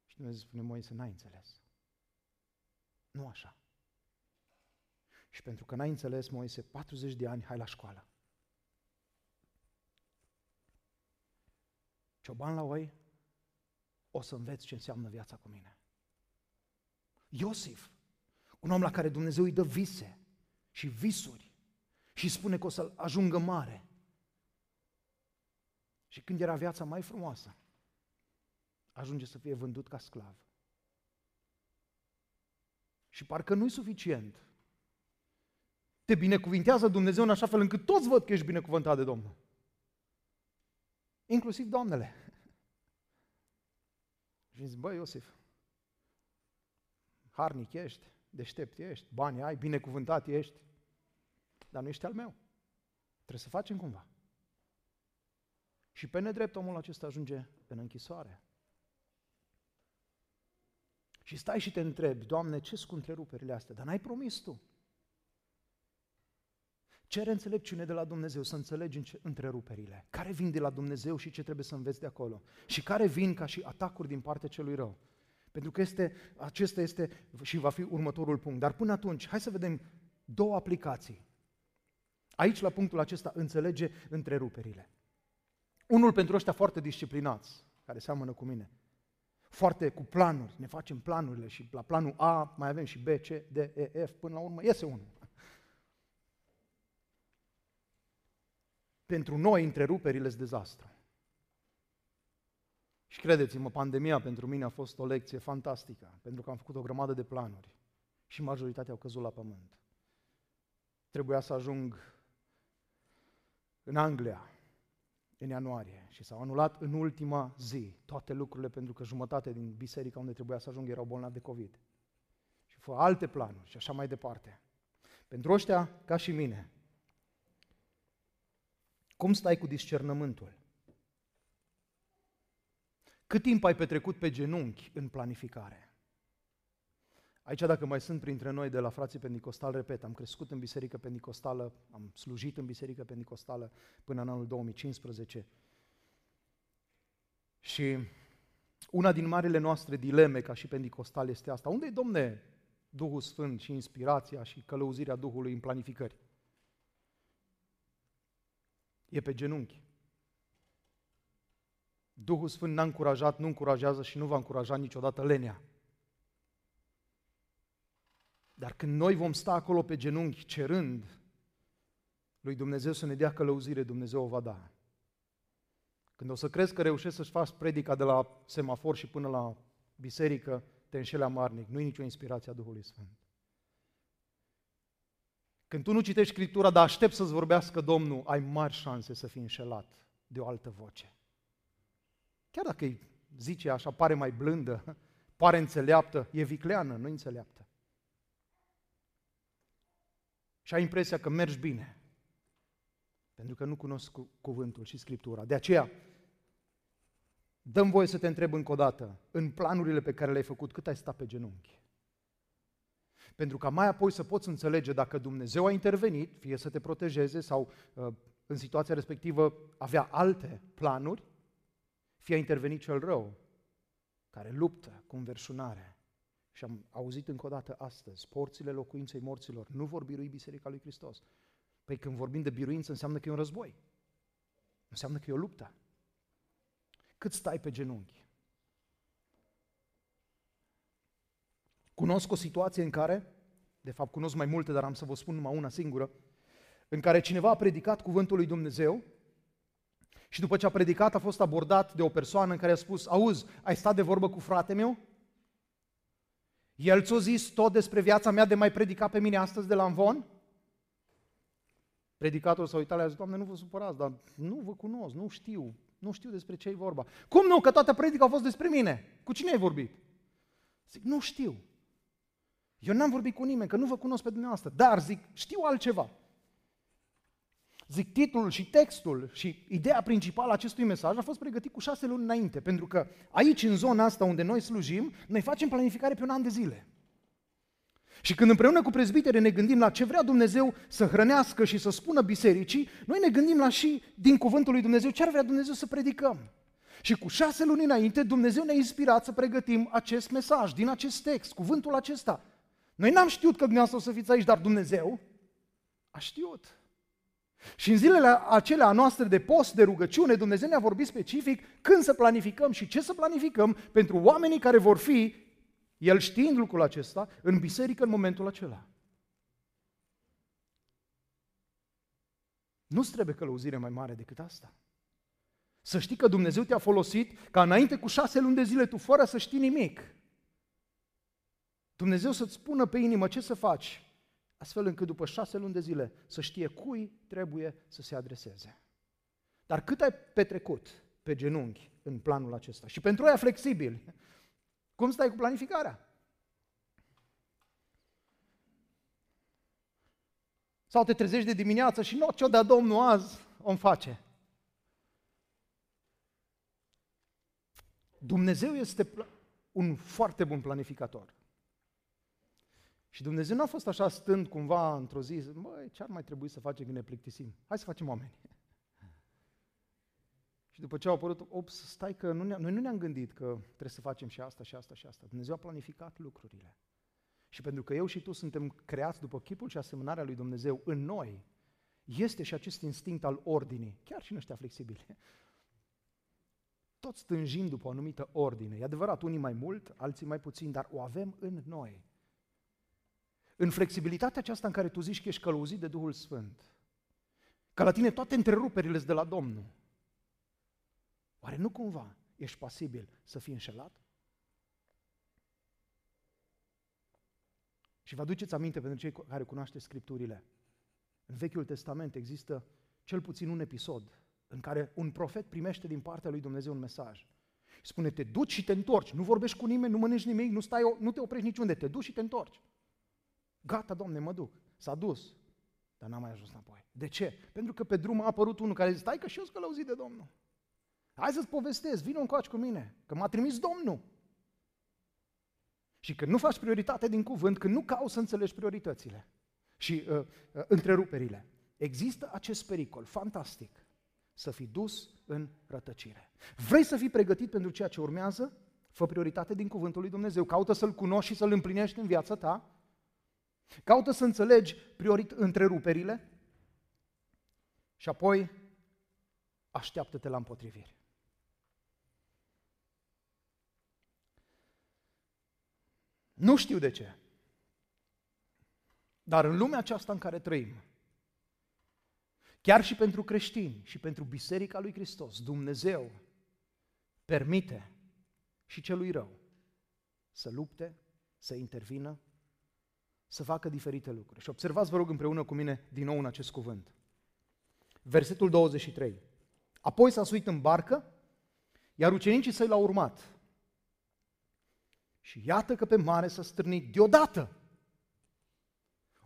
Și Dumnezeu spune, Moise, n-ai înțeles. Nu așa. Și pentru că n-ai înțeles, Moise, 40 de ani, hai la școală. Cioban la oi, o să înveți ce înseamnă viața cu mine. Iosif, un om la care Dumnezeu îi dă vise și visuri și spune că o să ajungă mare. Și când era viața mai frumoasă, ajunge să fie vândut ca sclav. Și parcă nu-i suficient. Te binecuvintează Dumnezeu în așa fel încât toți văd că ești binecuvântat de Domnul. Inclusiv doamnele. Și zic, băi, Iosif, harnic ești, deștept ești, bani ai, binecuvântat ești, dar nu ești al meu. Trebuie să facem cumva. Și pe nedrept omul acesta ajunge în închisoare. Și stai și te întrebi, Doamne, ce sunt întreruperile astea? Dar n-ai promis Tu. Cere înțelepciune de la Dumnezeu să înțelegi întreruperile. Care vin de la Dumnezeu și ce trebuie să înveți de acolo. Și care vin ca și atacuri din partea celui rău. Pentru că este, acesta este și va fi următorul punct. Dar până atunci, hai să vedem două aplicații. Aici, la punctul acesta, înțelege întreruperile. Unul pentru ăștia foarte disciplinați, care seamănă cu mine. Foarte cu planuri, ne facem planurile și la planul A mai avem și B, C, D, E, F, până la urmă iese unul. Pentru noi întreruperile sunt dezastru. Și credeți-mă, pandemia pentru mine a fost o lecție fantastică, pentru că am făcut o grămadă de planuri și majoritatea au căzut la pământ. Trebuia să ajung în Anglia în ianuarie și s-au anulat în ultima zi toate lucrurile pentru că jumătate din biserica unde trebuia să ajung erau bolnavi de COVID. Și fă alte planuri și așa mai departe. Pentru ăștia, ca și mine, cum stai cu discernământul? Cât timp ai petrecut pe genunchi în planificare? Aici, dacă mai sunt printre noi de la frații Pentecostal, repet, am crescut în biserică pentecostală, am slujit în biserică pentecostală până în anul 2015 și una din marile noastre dileme ca și pentecostal este asta. Unde e, domne, Duhul Sfânt și inspirația și călăuzirea Duhului în planificări? E pe genunchi. Duhul Sfânt n-a încurajat, nu încurajează și nu va încuraja niciodată lenea. Dar când noi vom sta acolo pe genunchi cerând lui Dumnezeu să ne dea călăuzire, Dumnezeu o va da. Când o să crezi că reușești să-și faci predica de la semafor și până la biserică, te înșele amarnic. Nu e nicio inspirație a Duhului Sfânt. Când tu nu citești Scriptura, dar aștept să-ți vorbească Domnul, ai mari șanse să fii înșelat de o altă voce. Chiar dacă îi zice așa, pare mai blândă, pare înțeleaptă, e vicleană, nu înțeleaptă. Și ai impresia că mergi bine, pentru că nu cunosc cu, cuvântul și Scriptura. De aceea, dăm voie să te întreb încă o dată, în planurile pe care le-ai făcut, cât ai stat pe genunchi? Pentru ca mai apoi să poți înțelege dacă Dumnezeu a intervenit, fie să te protejeze sau uh, în situația respectivă avea alte planuri, fie a intervenit cel rău, care luptă cu înverșunare. Și am auzit încă o dată astăzi, porțile locuinței morților nu vor birui Biserica lui Hristos. Păi când vorbim de biruință înseamnă că e un război. Înseamnă că e o luptă. Cât stai pe genunchi? Cunosc o situație în care, de fapt cunosc mai multe, dar am să vă spun numai una singură, în care cineva a predicat cuvântul lui Dumnezeu și după ce a predicat a fost abordat de o persoană în care a spus, auzi, ai stat de vorbă cu frate meu? El ți-a zis tot despre viața mea de mai predica pe mine astăzi de la Învon? Predicatorul s-a uitat, a zis, Doamne, nu vă supărați, dar nu vă cunosc, nu știu, nu știu despre ce e vorba. Cum nu? Că toată predica a fost despre mine. Cu cine ai vorbit? Zic, nu știu. Eu n-am vorbit cu nimeni, că nu vă cunosc pe dumneavoastră, dar zic, știu altceva. Zic, titlul și textul și ideea principală a acestui mesaj a fost pregătit cu șase luni înainte, pentru că aici, în zona asta unde noi slujim, noi facem planificare pe un an de zile. Și când împreună cu prezbitere ne gândim la ce vrea Dumnezeu să hrănească și să spună bisericii, noi ne gândim la și din cuvântul lui Dumnezeu ce ar vrea Dumnezeu să predicăm. Și cu șase luni înainte, Dumnezeu ne-a inspirat să pregătim acest mesaj, din acest text, cuvântul acesta. Noi n-am știut că dumneavoastră o să fiți aici, dar Dumnezeu a știut. Și în zilele acelea noastre de post, de rugăciune, Dumnezeu ne-a vorbit specific când să planificăm și ce să planificăm pentru oamenii care vor fi, el știind lucrul acesta, în biserică în momentul acela. Nu-ți trebuie călăuzire mai mare decât asta. Să știi că Dumnezeu te-a folosit ca înainte cu șase luni de zile tu fără să știi nimic. Dumnezeu să-ți spună pe inimă ce să faci astfel încât după șase luni de zile să știe cui trebuie să se adreseze. Dar cât ai petrecut pe genunchi în planul acesta? Și pentru aia flexibil, cum stai cu planificarea? Sau te trezești de dimineață și nu ce-o dea Domnul azi, o face. Dumnezeu este un foarte bun planificator. Și Dumnezeu nu a fost așa stând cumva într-o zi, măi, ce ar mai trebui să facem când ne plictisim? Hai să facem oameni. Și după ce au apărut, ops, stai că nu ne, noi nu ne-am gândit că trebuie să facem și asta și asta și asta. Dumnezeu a planificat lucrurile. Și pentru că eu și tu suntem creați după chipul și asemănarea lui Dumnezeu în noi, este și acest instinct al ordinii, chiar și în ăștia flexibili. Toți stânjim după o anumită ordine. E adevărat, unii mai mult, alții mai puțin, dar o avem în noi. În flexibilitatea aceasta în care tu zici că ești călăuzit de Duhul Sfânt, că la tine toate întreruperile sunt de la Domnul, oare nu cumva ești pasibil să fii înșelat? Și vă aduceți aminte pentru cei care cunoaște Scripturile. În Vechiul Testament există cel puțin un episod în care un profet primește din partea lui Dumnezeu un mesaj. Și spune, te duci și te întorci, nu vorbești cu nimeni, nu mănânci nimic, nu, stai, nu te oprești niciunde, te duci și te întorci. Gata, domne, mă duc. S-a dus. Dar n-a mai ajuns înapoi. De ce? Pentru că pe drum a apărut unul care zice, stai că și eu sunt călăuzit de Domnul. Hai să-ți povestesc, vină încoace cu mine, că m-a trimis Domnul. Și când nu faci prioritate din cuvânt, când nu cauți să înțelegi prioritățile și uh, uh, întreruperile, există acest pericol fantastic să fii dus în rătăcire. Vrei să fii pregătit pentru ceea ce urmează? Fă prioritate din cuvântul lui Dumnezeu, caută să-L cunoști și să-L împlinești în viața ta Caută să înțelegi priorit întreruperile și apoi așteaptă-te la împotrivire. Nu știu de ce. Dar în lumea aceasta în care trăim, chiar și pentru creștini și pentru Biserica lui Hristos, Dumnezeu permite și celui rău să lupte, să intervină, să facă diferite lucruri. Și observați, vă rog, împreună cu mine din nou în acest cuvânt. Versetul 23. Apoi s-a suit în barcă, iar ucenicii săi l-au urmat. Și iată că pe mare s-a strânit deodată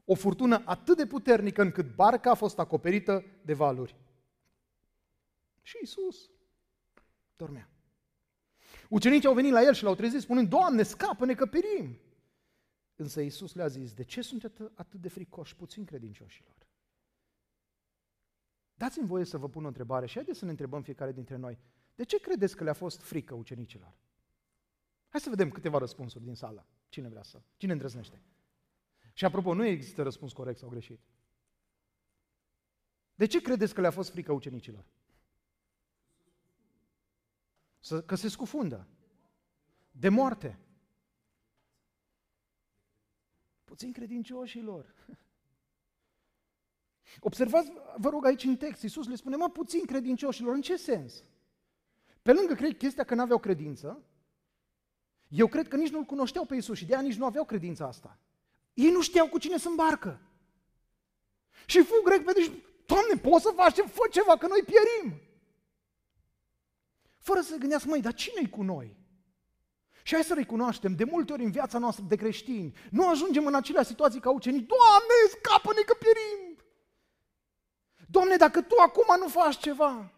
o furtună atât de puternică încât barca a fost acoperită de valuri. Și Isus dormea. Ucenicii au venit la el și l-au trezit spunând, Doamne, scapă-ne că perim. Însă Isus le-a zis, de ce sunteți atât de fricoși, puțin credincioșilor? Dați-mi voie să vă pun o întrebare și haideți să ne întrebăm fiecare dintre noi. De ce credeți că le-a fost frică ucenicilor? Hai să vedem câteva răspunsuri din sală. Cine vrea să? Cine îndrăznește? Și apropo, nu există răspuns corect sau greșit. De ce credeți că le-a fost frică ucenicilor? Să, că se scufundă. De moarte. Puțin credincioșilor. Observați, vă rog, aici în text, Iisus le spune, mă, puțin credincioșilor, în ce sens? Pe lângă cred, chestia că nu aveau credință, eu cred că nici nu-L cunoșteau pe Iisus și de aia nici nu aveau credința asta. Ei nu știau cu cine să îmbarcă. Și fug repede și, Doamne, poți să faci, fă ceva, că noi pierim. Fără să gândească, măi, dar cine-i cu noi? Și hai să recunoaștem, de multe ori în viața noastră de creștini, nu ajungem în aceleași situații ca ucenici. Doamne, scapă-ne că pierim! Doamne, dacă Tu acum nu faci ceva!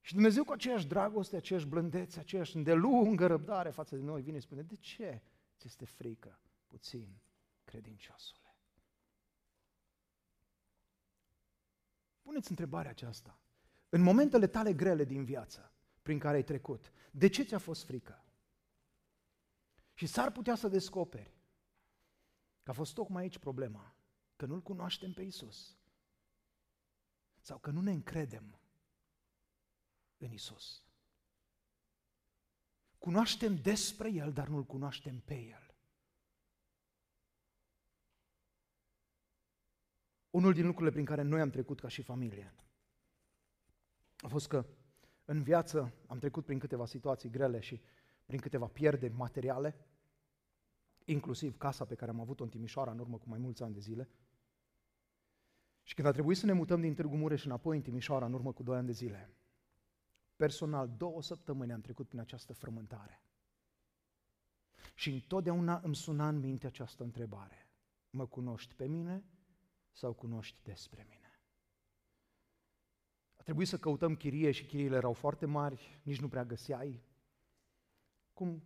Și Dumnezeu cu aceeași dragoste, aceeași blândețe, aceeași îndelungă răbdare față de noi vine și spune, de ce ți este frică puțin, credinciosule? Puneți întrebarea aceasta. În momentele tale grele din viață, prin care ai trecut, de ce ți-a fost frică? Și s-ar putea să descoperi că a fost tocmai aici problema, că nu-L cunoaștem pe Isus sau că nu ne încredem în Isus. Cunoaștem despre El, dar nu-L cunoaștem pe El. Unul din lucrurile prin care noi am trecut ca și familie a fost că în viață am trecut prin câteva situații grele și prin câteva pierderi materiale, inclusiv casa pe care am avut-o în Timișoara în urmă cu mai mulți ani de zile. Și când a trebuit să ne mutăm din Târgu Mureș înapoi în Timișoara în urmă cu doi ani de zile, personal două săptămâni am trecut prin această frământare. Și întotdeauna îmi suna în minte această întrebare. Mă cunoști pe mine sau cunoști despre mine? A trebuit să căutăm chirie și chiriile erau foarte mari, nici nu prea găseai. Cum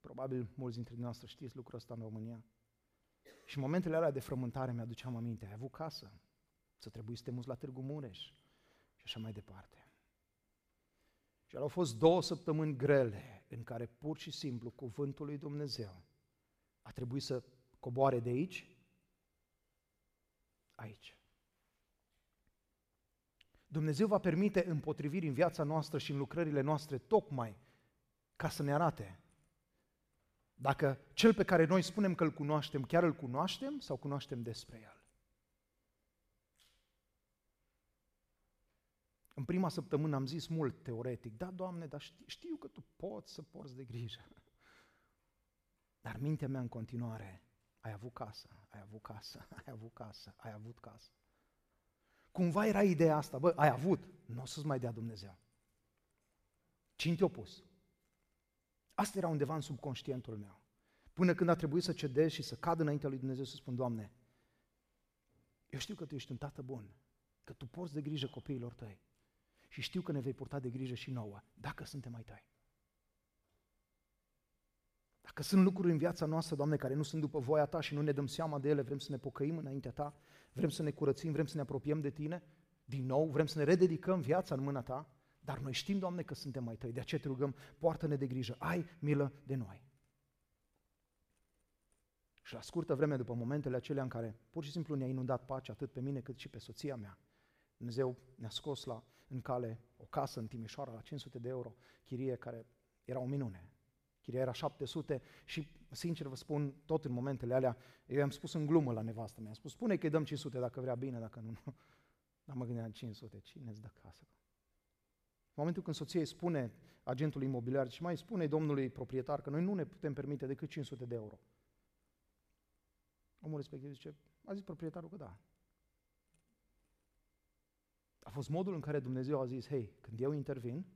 probabil mulți dintre noastre știți lucrul ăsta în România. Și în momentele alea de frământare mi-aduceam aminte, ai avut casă, să trebuie să te muți la Târgu Mureș și așa mai departe. Și au fost două săptămâni grele în care pur și simplu cuvântul lui Dumnezeu a trebuit să coboare de aici, aici. Dumnezeu va permite împotriviri în viața noastră și în lucrările noastre tocmai ca să ne arate dacă cel pe care noi spunem că îl cunoaștem, chiar îl cunoaștem sau cunoaștem despre el. În prima săptămână am zis mult teoretic, da, Doamne, dar știu, știu că Tu poți să porți de grijă. Dar mintea mea în continuare, ai avut casă, ai avut casă, ai avut casă, ai avut casă. Cumva era ideea asta, bă, ai avut, nu o să-ți mai dea Dumnezeu. Cine te-a pus? Asta era undeva în subconștientul meu. Până când a trebuit să cedez și să cad înaintea lui Dumnezeu să spun, Doamne, eu știu că Tu ești un tată bun, că Tu porți de grijă copiilor Tăi și știu că ne vei purta de grijă și nouă, dacă suntem mai Tăi. Dacă sunt lucruri în viața noastră, Doamne, care nu sunt după voia Ta și nu ne dăm seama de ele, vrem să ne pocăim înaintea Ta, vrem să ne curățim, vrem să ne apropiem de Tine, din nou, vrem să ne rededicăm viața în mâna Ta, dar noi știm, Doamne, că suntem mai Tăi, de aceea te rugăm, poartă-ne de grijă, ai milă de noi. Și la scurtă vreme, după momentele acelea în care pur și simplu ne-a inundat pace atât pe mine cât și pe soția mea, Dumnezeu ne-a scos la, în cale o casă în Timișoara la 500 de euro, chirie care era o minune. Chiria era 700 și, sincer vă spun, tot în momentele alea, eu i-am spus în glumă la nevastă mea, am spus, spune că îi dăm 500 dacă vrea bine, dacă nu, nu. Dar mă gândeam, 500, cine îți dă casă? În momentul când soția îi spune agentului imobiliar și mai spune domnului proprietar că noi nu ne putem permite decât 500 de euro. Omul respectiv zice, a zis proprietarul că da. A fost modul în care Dumnezeu a zis, hei, când eu intervin,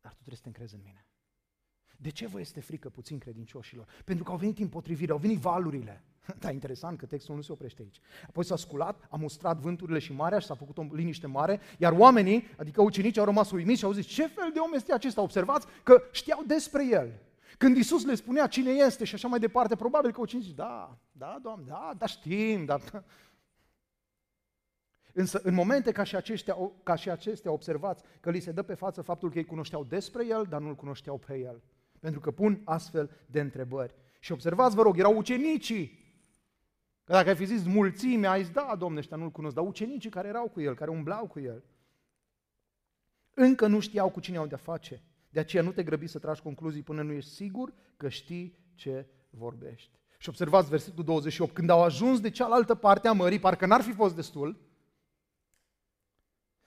dar tu trebuie să te încrezi în mine. De ce vă este frică puțin credincioșilor? Pentru că au venit împotrivire, au venit valurile. Da, interesant că textul nu se oprește aici. Apoi s-a sculat, a mustrat vânturile și marea și s-a făcut o liniște mare, iar oamenii, adică ucenicii, au rămas uimiți și au zis, ce fel de om este acesta? Observați că știau despre el. Când Isus le spunea cine este și așa mai departe, probabil că ucenicii, da, da, Doamne, da, da știm, dar... Însă în momente ca și, aceștia, ca și acestea observați că li se dă pe față faptul că ei cunoșteau despre el, dar nu-l cunoșteau pe el. Pentru că pun astfel de întrebări. Și observați, vă rog, erau ucenicii. Că dacă ai fi zis mulțimea, ai zis, da, domne, ăștia nu-l cunosc, dar ucenicii care erau cu el, care umblau cu el, încă nu știau cu cine au de-a face. De aceea nu te grăbi să tragi concluzii până nu ești sigur că știi ce vorbești. Și observați versetul 28, când au ajuns de cealaltă parte a mării, parcă n-ar fi fost destul,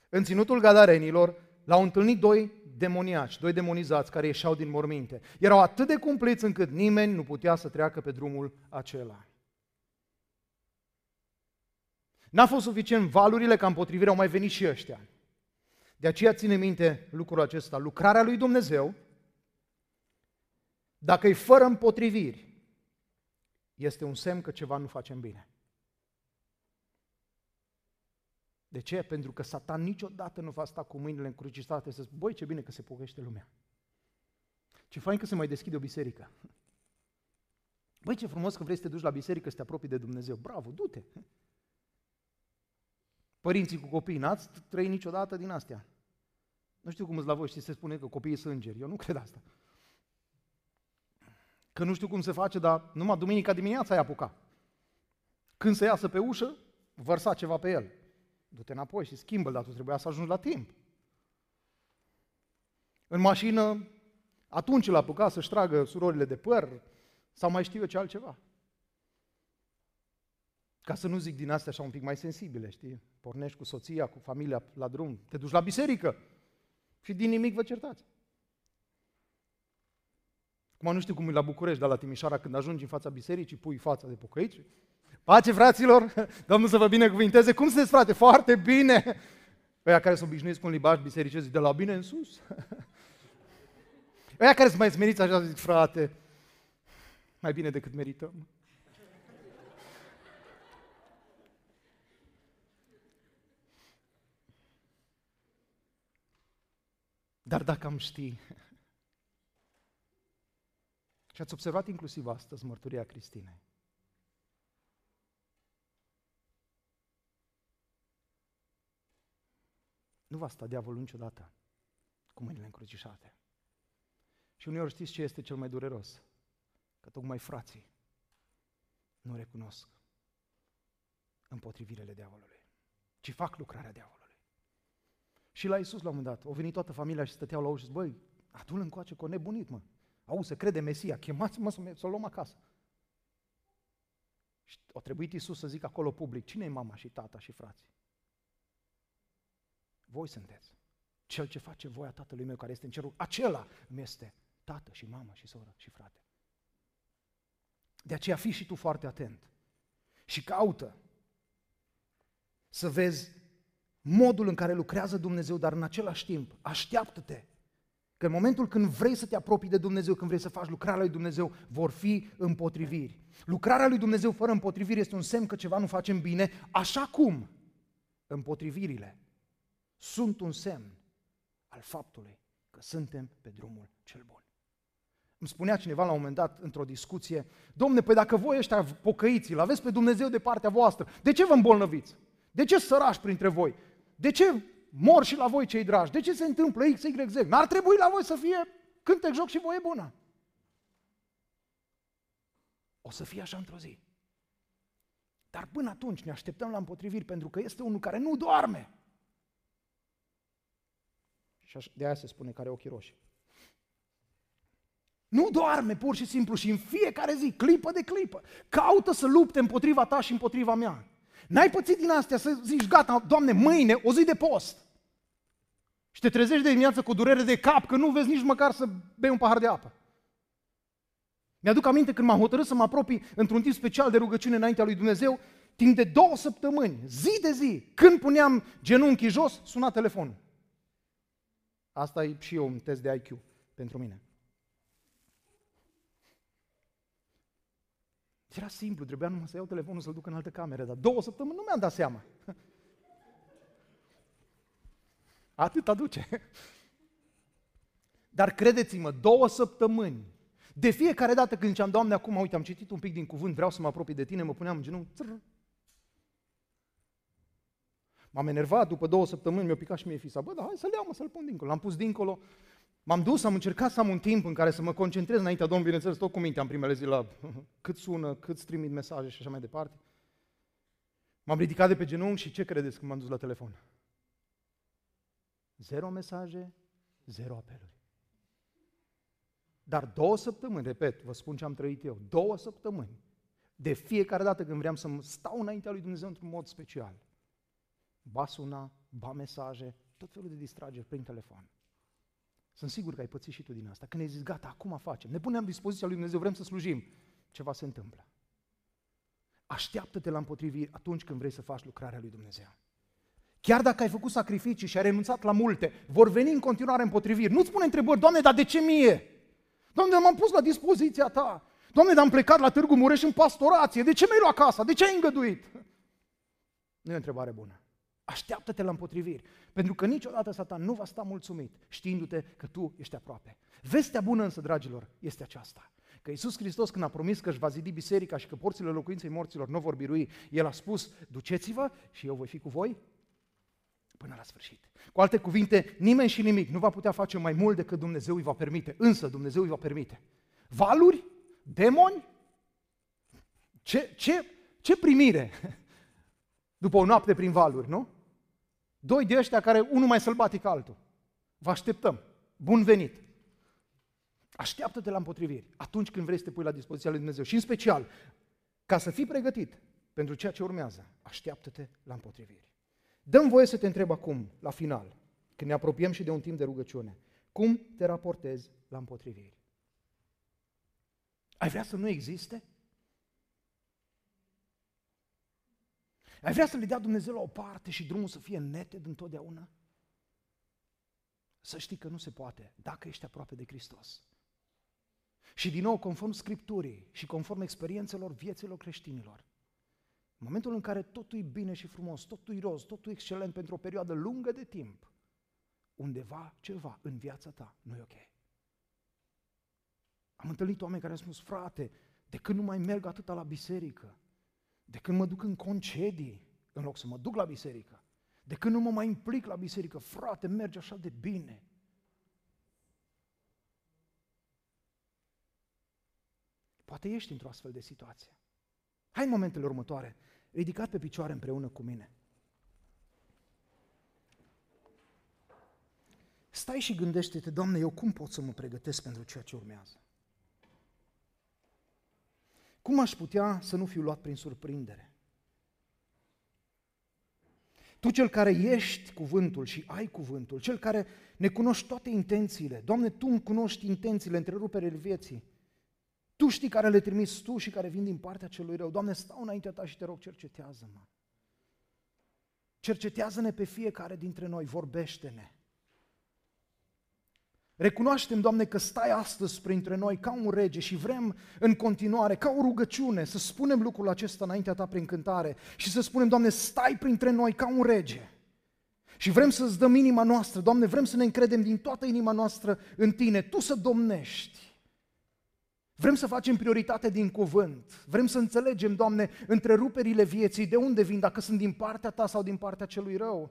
în ținutul gadarenilor l-au întâlnit doi demoniaci, doi demonizați care ieșeau din morminte. Erau atât de cumpliți încât nimeni nu putea să treacă pe drumul acela. N-a fost suficient valurile ca împotrivire, au mai venit și ăștia. De aceea ține minte lucrul acesta. Lucrarea lui Dumnezeu, dacă e fără împotriviri, este un semn că ceva nu facem bine. De ce? Pentru că Satan niciodată nu va sta cu mâinile încrucișate să zic, băi, ce bine că se pocăiește lumea. Ce fain că se mai deschide o biserică. Băi, ce frumos că vrei să te duci la biserică să te apropii de Dumnezeu. Bravo, du-te! Părinții cu copii, n-ați trăit niciodată din astea. Nu știu cum îți la voi știți, se spune că copiii sunt îngeri. Eu nu cred asta. Că nu știu cum se face, dar numai duminica dimineața ai apuca. Când se iasă pe ușă, vărsa ceva pe el. Du-te înapoi și schimbă dar tu trebuia să ajungi la timp. În mașină, atunci l-a apucat să-și tragă surorile de păr sau mai știu eu ce altceva. Ca să nu zic din astea așa un pic mai sensibile, știi? Pornești cu soția, cu familia la drum, te duci la biserică și din nimic vă certați. Acum nu știu cum e la București, dar la Timișoara când ajungi în fața bisericii, pui fața de pocăiți. Pace, fraților! Domnul să vă binecuvinteze! Cum sunteți, frate? Foarte bine! Ăia care sunt obișnuiți cu un limbaj bisericesc, de la bine în sus. Ăia care sunt mai smeriți așa zic, frate, mai bine decât merităm. Dar dacă am ști, și ați observat inclusiv astăzi mărturia Cristinei, nu va sta diavolul niciodată cu mâinile încrucișate. Și uneori știți ce este cel mai dureros? Că tocmai frații nu recunosc împotrivirele diavolului, ci fac lucrarea diavolului. Și la Isus la un moment dat, au venit toată familia și stăteau la ușă și zis, băi, adu-l încoace că nebunit, mă. Auzi, se crede Mesia, chemați-mă să, să o luăm acasă. Și a trebuit Isus să zic acolo public, cine e mama și tata și frații? Voi sunteți. Cel ce face voia Tatălui meu care este în cerul, acela îmi este tată și mamă și soră și frate. De aceea fii și tu foarte atent și caută să vezi modul în care lucrează Dumnezeu, dar în același timp așteaptă-te că în momentul când vrei să te apropii de Dumnezeu, când vrei să faci lucrarea lui Dumnezeu, vor fi împotriviri. Lucrarea lui Dumnezeu fără împotriviri este un semn că ceva nu facem bine, așa cum împotrivirile sunt un semn al faptului că suntem pe drumul cel bun. Îmi spunea cineva la un moment dat într-o discuție, Domne, păi dacă voi ăștia pocăiți, îl aveți pe Dumnezeu de partea voastră, de ce vă îmbolnăviți? De ce sărași printre voi? De ce mor și la voi cei dragi? De ce se întâmplă X, Y, Z? N-ar trebui la voi să fie cântec, joc și voie bună. O să fie așa într-o zi. Dar până atunci ne așteptăm la împotriviri, pentru că este unul care nu doarme. Și de aia se spune că are ochii roșii. Nu doarme pur și simplu și în fiecare zi, clipă de clipă, caută să lupte împotriva ta și împotriva mea. N-ai pățit din astea să zici, gata, Doamne, mâine, o zi de post. Și te trezești de dimineață cu durere de cap, că nu vezi nici măcar să bei un pahar de apă. Mi-aduc aminte când m-am hotărât să mă apropii într-un timp special de rugăciune înaintea lui Dumnezeu, timp de două săptămâni, zi de zi, când puneam genunchii jos, suna telefonul. Asta e și eu un test de IQ pentru mine. Era simplu, trebuia numai să iau telefonul să-l duc în altă cameră, dar două săptămâni nu mi-am dat seama. Atât aduce. Dar credeți-mă, două săptămâni, de fiecare dată când ziceam, Doamne, acum, uite, am citit un pic din cuvânt, vreau să mă apropii de Tine, mă puneam în genunchi, trr. M-am enervat, după două săptămâni mi-a picat și mie fisa, bă, da, hai să-l iau, mă, să-l pun dincolo. L-am pus dincolo, M-am dus, am încercat să am un timp în care să mă concentrez înaintea Domnului, bineînțeles, tot cu mintea în primele zile la cât sună, cât trimit mesaje și așa mai departe. M-am ridicat de pe genunchi și ce credeți când m-am dus la telefon? Zero mesaje, zero apeluri. Dar două săptămâni, repet, vă spun ce am trăit eu, două săptămâni, de fiecare dată când vreau să stau înaintea lui Dumnezeu într-un mod special, ba suna, ba mesaje, tot felul de distrageri prin telefon. Sunt sigur că ai pățit și tu din asta. Când ai zis, gata, acum facem, ne punem la dispoziția lui Dumnezeu, vrem să slujim, ceva se întâmplă. Așteaptă-te la împotriviri atunci când vrei să faci lucrarea lui Dumnezeu. Chiar dacă ai făcut sacrificii și ai renunțat la multe, vor veni în continuare împotriviri. Nu-ți pune întrebări, Doamne, dar de ce mie? Doamne, m-am pus la dispoziția Ta. Doamne, dar am plecat la Târgu Mureș în pastorație. De ce mi-ai luat casa? De ce ai îngăduit? Nu e o întrebare bună. Așteaptă-te la împotriviri, pentru că niciodată Satan nu va sta mulțumit știindu-te că tu ești aproape. Vestea bună însă, dragilor, este aceasta. Că Iisus Hristos când a promis că își va zidi biserica și că porțile locuinței morților nu vor birui, El a spus, duceți-vă și eu voi fi cu voi până la sfârșit. Cu alte cuvinte, nimeni și nimic nu va putea face mai mult decât Dumnezeu îi va permite, însă Dumnezeu îi va permite. Valuri? Demoni? Ce, ce, ce primire după o noapte prin valuri, nu? Doi de ăștia care, unul mai sălbatic ca altul. Vă așteptăm. Bun venit. Așteaptă-te la împotriviri atunci când vrei să te pui la dispoziția lui Dumnezeu. Și în special, ca să fii pregătit pentru ceea ce urmează, așteaptă-te la împotriviri. Dăm voie să te întreb acum, la final, când ne apropiem și de un timp de rugăciune, cum te raportezi la împotriviri? Ai vrea să nu existe? Ai vrea să le dea Dumnezeu la o parte și drumul să fie neted întotdeauna? Să știi că nu se poate dacă ești aproape de Hristos. Și din nou, conform Scripturii și conform experiențelor vieților creștinilor, în momentul în care totul e bine și frumos, totul e roz, totul e excelent pentru o perioadă lungă de timp, undeva ceva în viața ta nu e ok. Am întâlnit oameni care au spus, frate, de când nu mai merg atâta la biserică, de când mă duc în concedii, în loc să mă duc la biserică, de când nu mă mai implic la biserică, frate, merge așa de bine. Poate ești într-o astfel de situație. Hai în momentele următoare, ridicat pe picioare împreună cu mine. Stai și gândește-te, Doamne, eu cum pot să mă pregătesc pentru ceea ce urmează? Cum aș putea să nu fiu luat prin surprindere? Tu cel care ești cuvântul și ai cuvântul, cel care ne cunoști toate intențiile, Doamne, Tu îmi cunoști intențiile, întreruperele vieții. Tu știi care le trimis Tu și care vin din partea celui rău. Doamne, stau înaintea Ta și te rog, cercetează-mă. Cercetează-ne pe fiecare dintre noi, vorbește-ne. Recunoaștem, Doamne, că stai astăzi printre noi ca un rege și vrem în continuare, ca o rugăciune, să spunem lucrul acesta înaintea Ta prin cântare și să spunem, Doamne, stai printre noi ca un rege. Și vrem să-ți dăm inima noastră, Doamne, vrem să ne încredem din toată inima noastră în Tine, Tu să domnești. Vrem să facem prioritate din cuvânt. Vrem să înțelegem, Doamne, întreruperile vieții, de unde vin, dacă sunt din partea Ta sau din partea celui rău.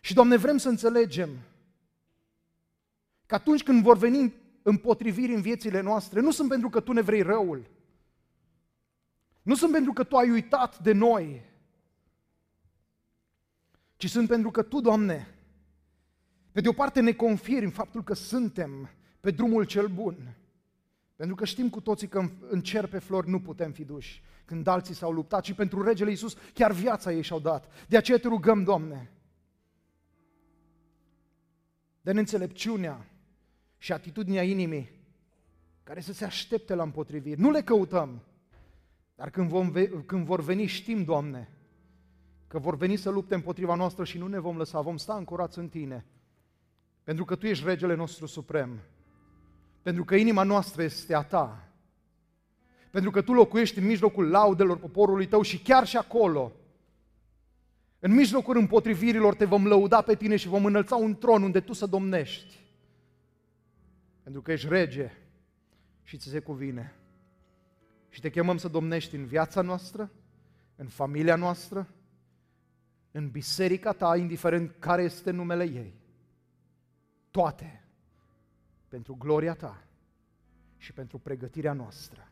Și, Doamne, vrem să înțelegem că atunci când vor veni împotriviri în viețile noastre, nu sunt pentru că tu ne vrei răul, nu sunt pentru că tu ai uitat de noi, ci sunt pentru că tu, Doamne, pe de o parte ne confirmi faptul că suntem pe drumul cel bun, pentru că știm cu toții că în cer pe flori nu putem fi duși, când alții s-au luptat și pentru regele Iisus chiar viața ei și-au dat. De aceea te rugăm, Doamne, de înțelepciunea și atitudinea inimii care să se aștepte la împotriviri. Nu le căutăm, dar când, vom, când vor veni știm, Doamne, că vor veni să lupte împotriva noastră și nu ne vom lăsa, vom sta ancorați în Tine. Pentru că Tu ești regele nostru suprem. Pentru că inima noastră este a Ta. Pentru că Tu locuiești în mijlocul laudelor poporului Tău și chiar și acolo, în mijlocul împotrivirilor te vom lăuda pe Tine și vom înălța un tron unde Tu să domnești. Pentru că ești rege și ți se cuvine. Și te chemăm să domnești în viața noastră, în familia noastră, în biserica ta, indiferent care este numele ei. Toate pentru gloria ta și pentru pregătirea noastră.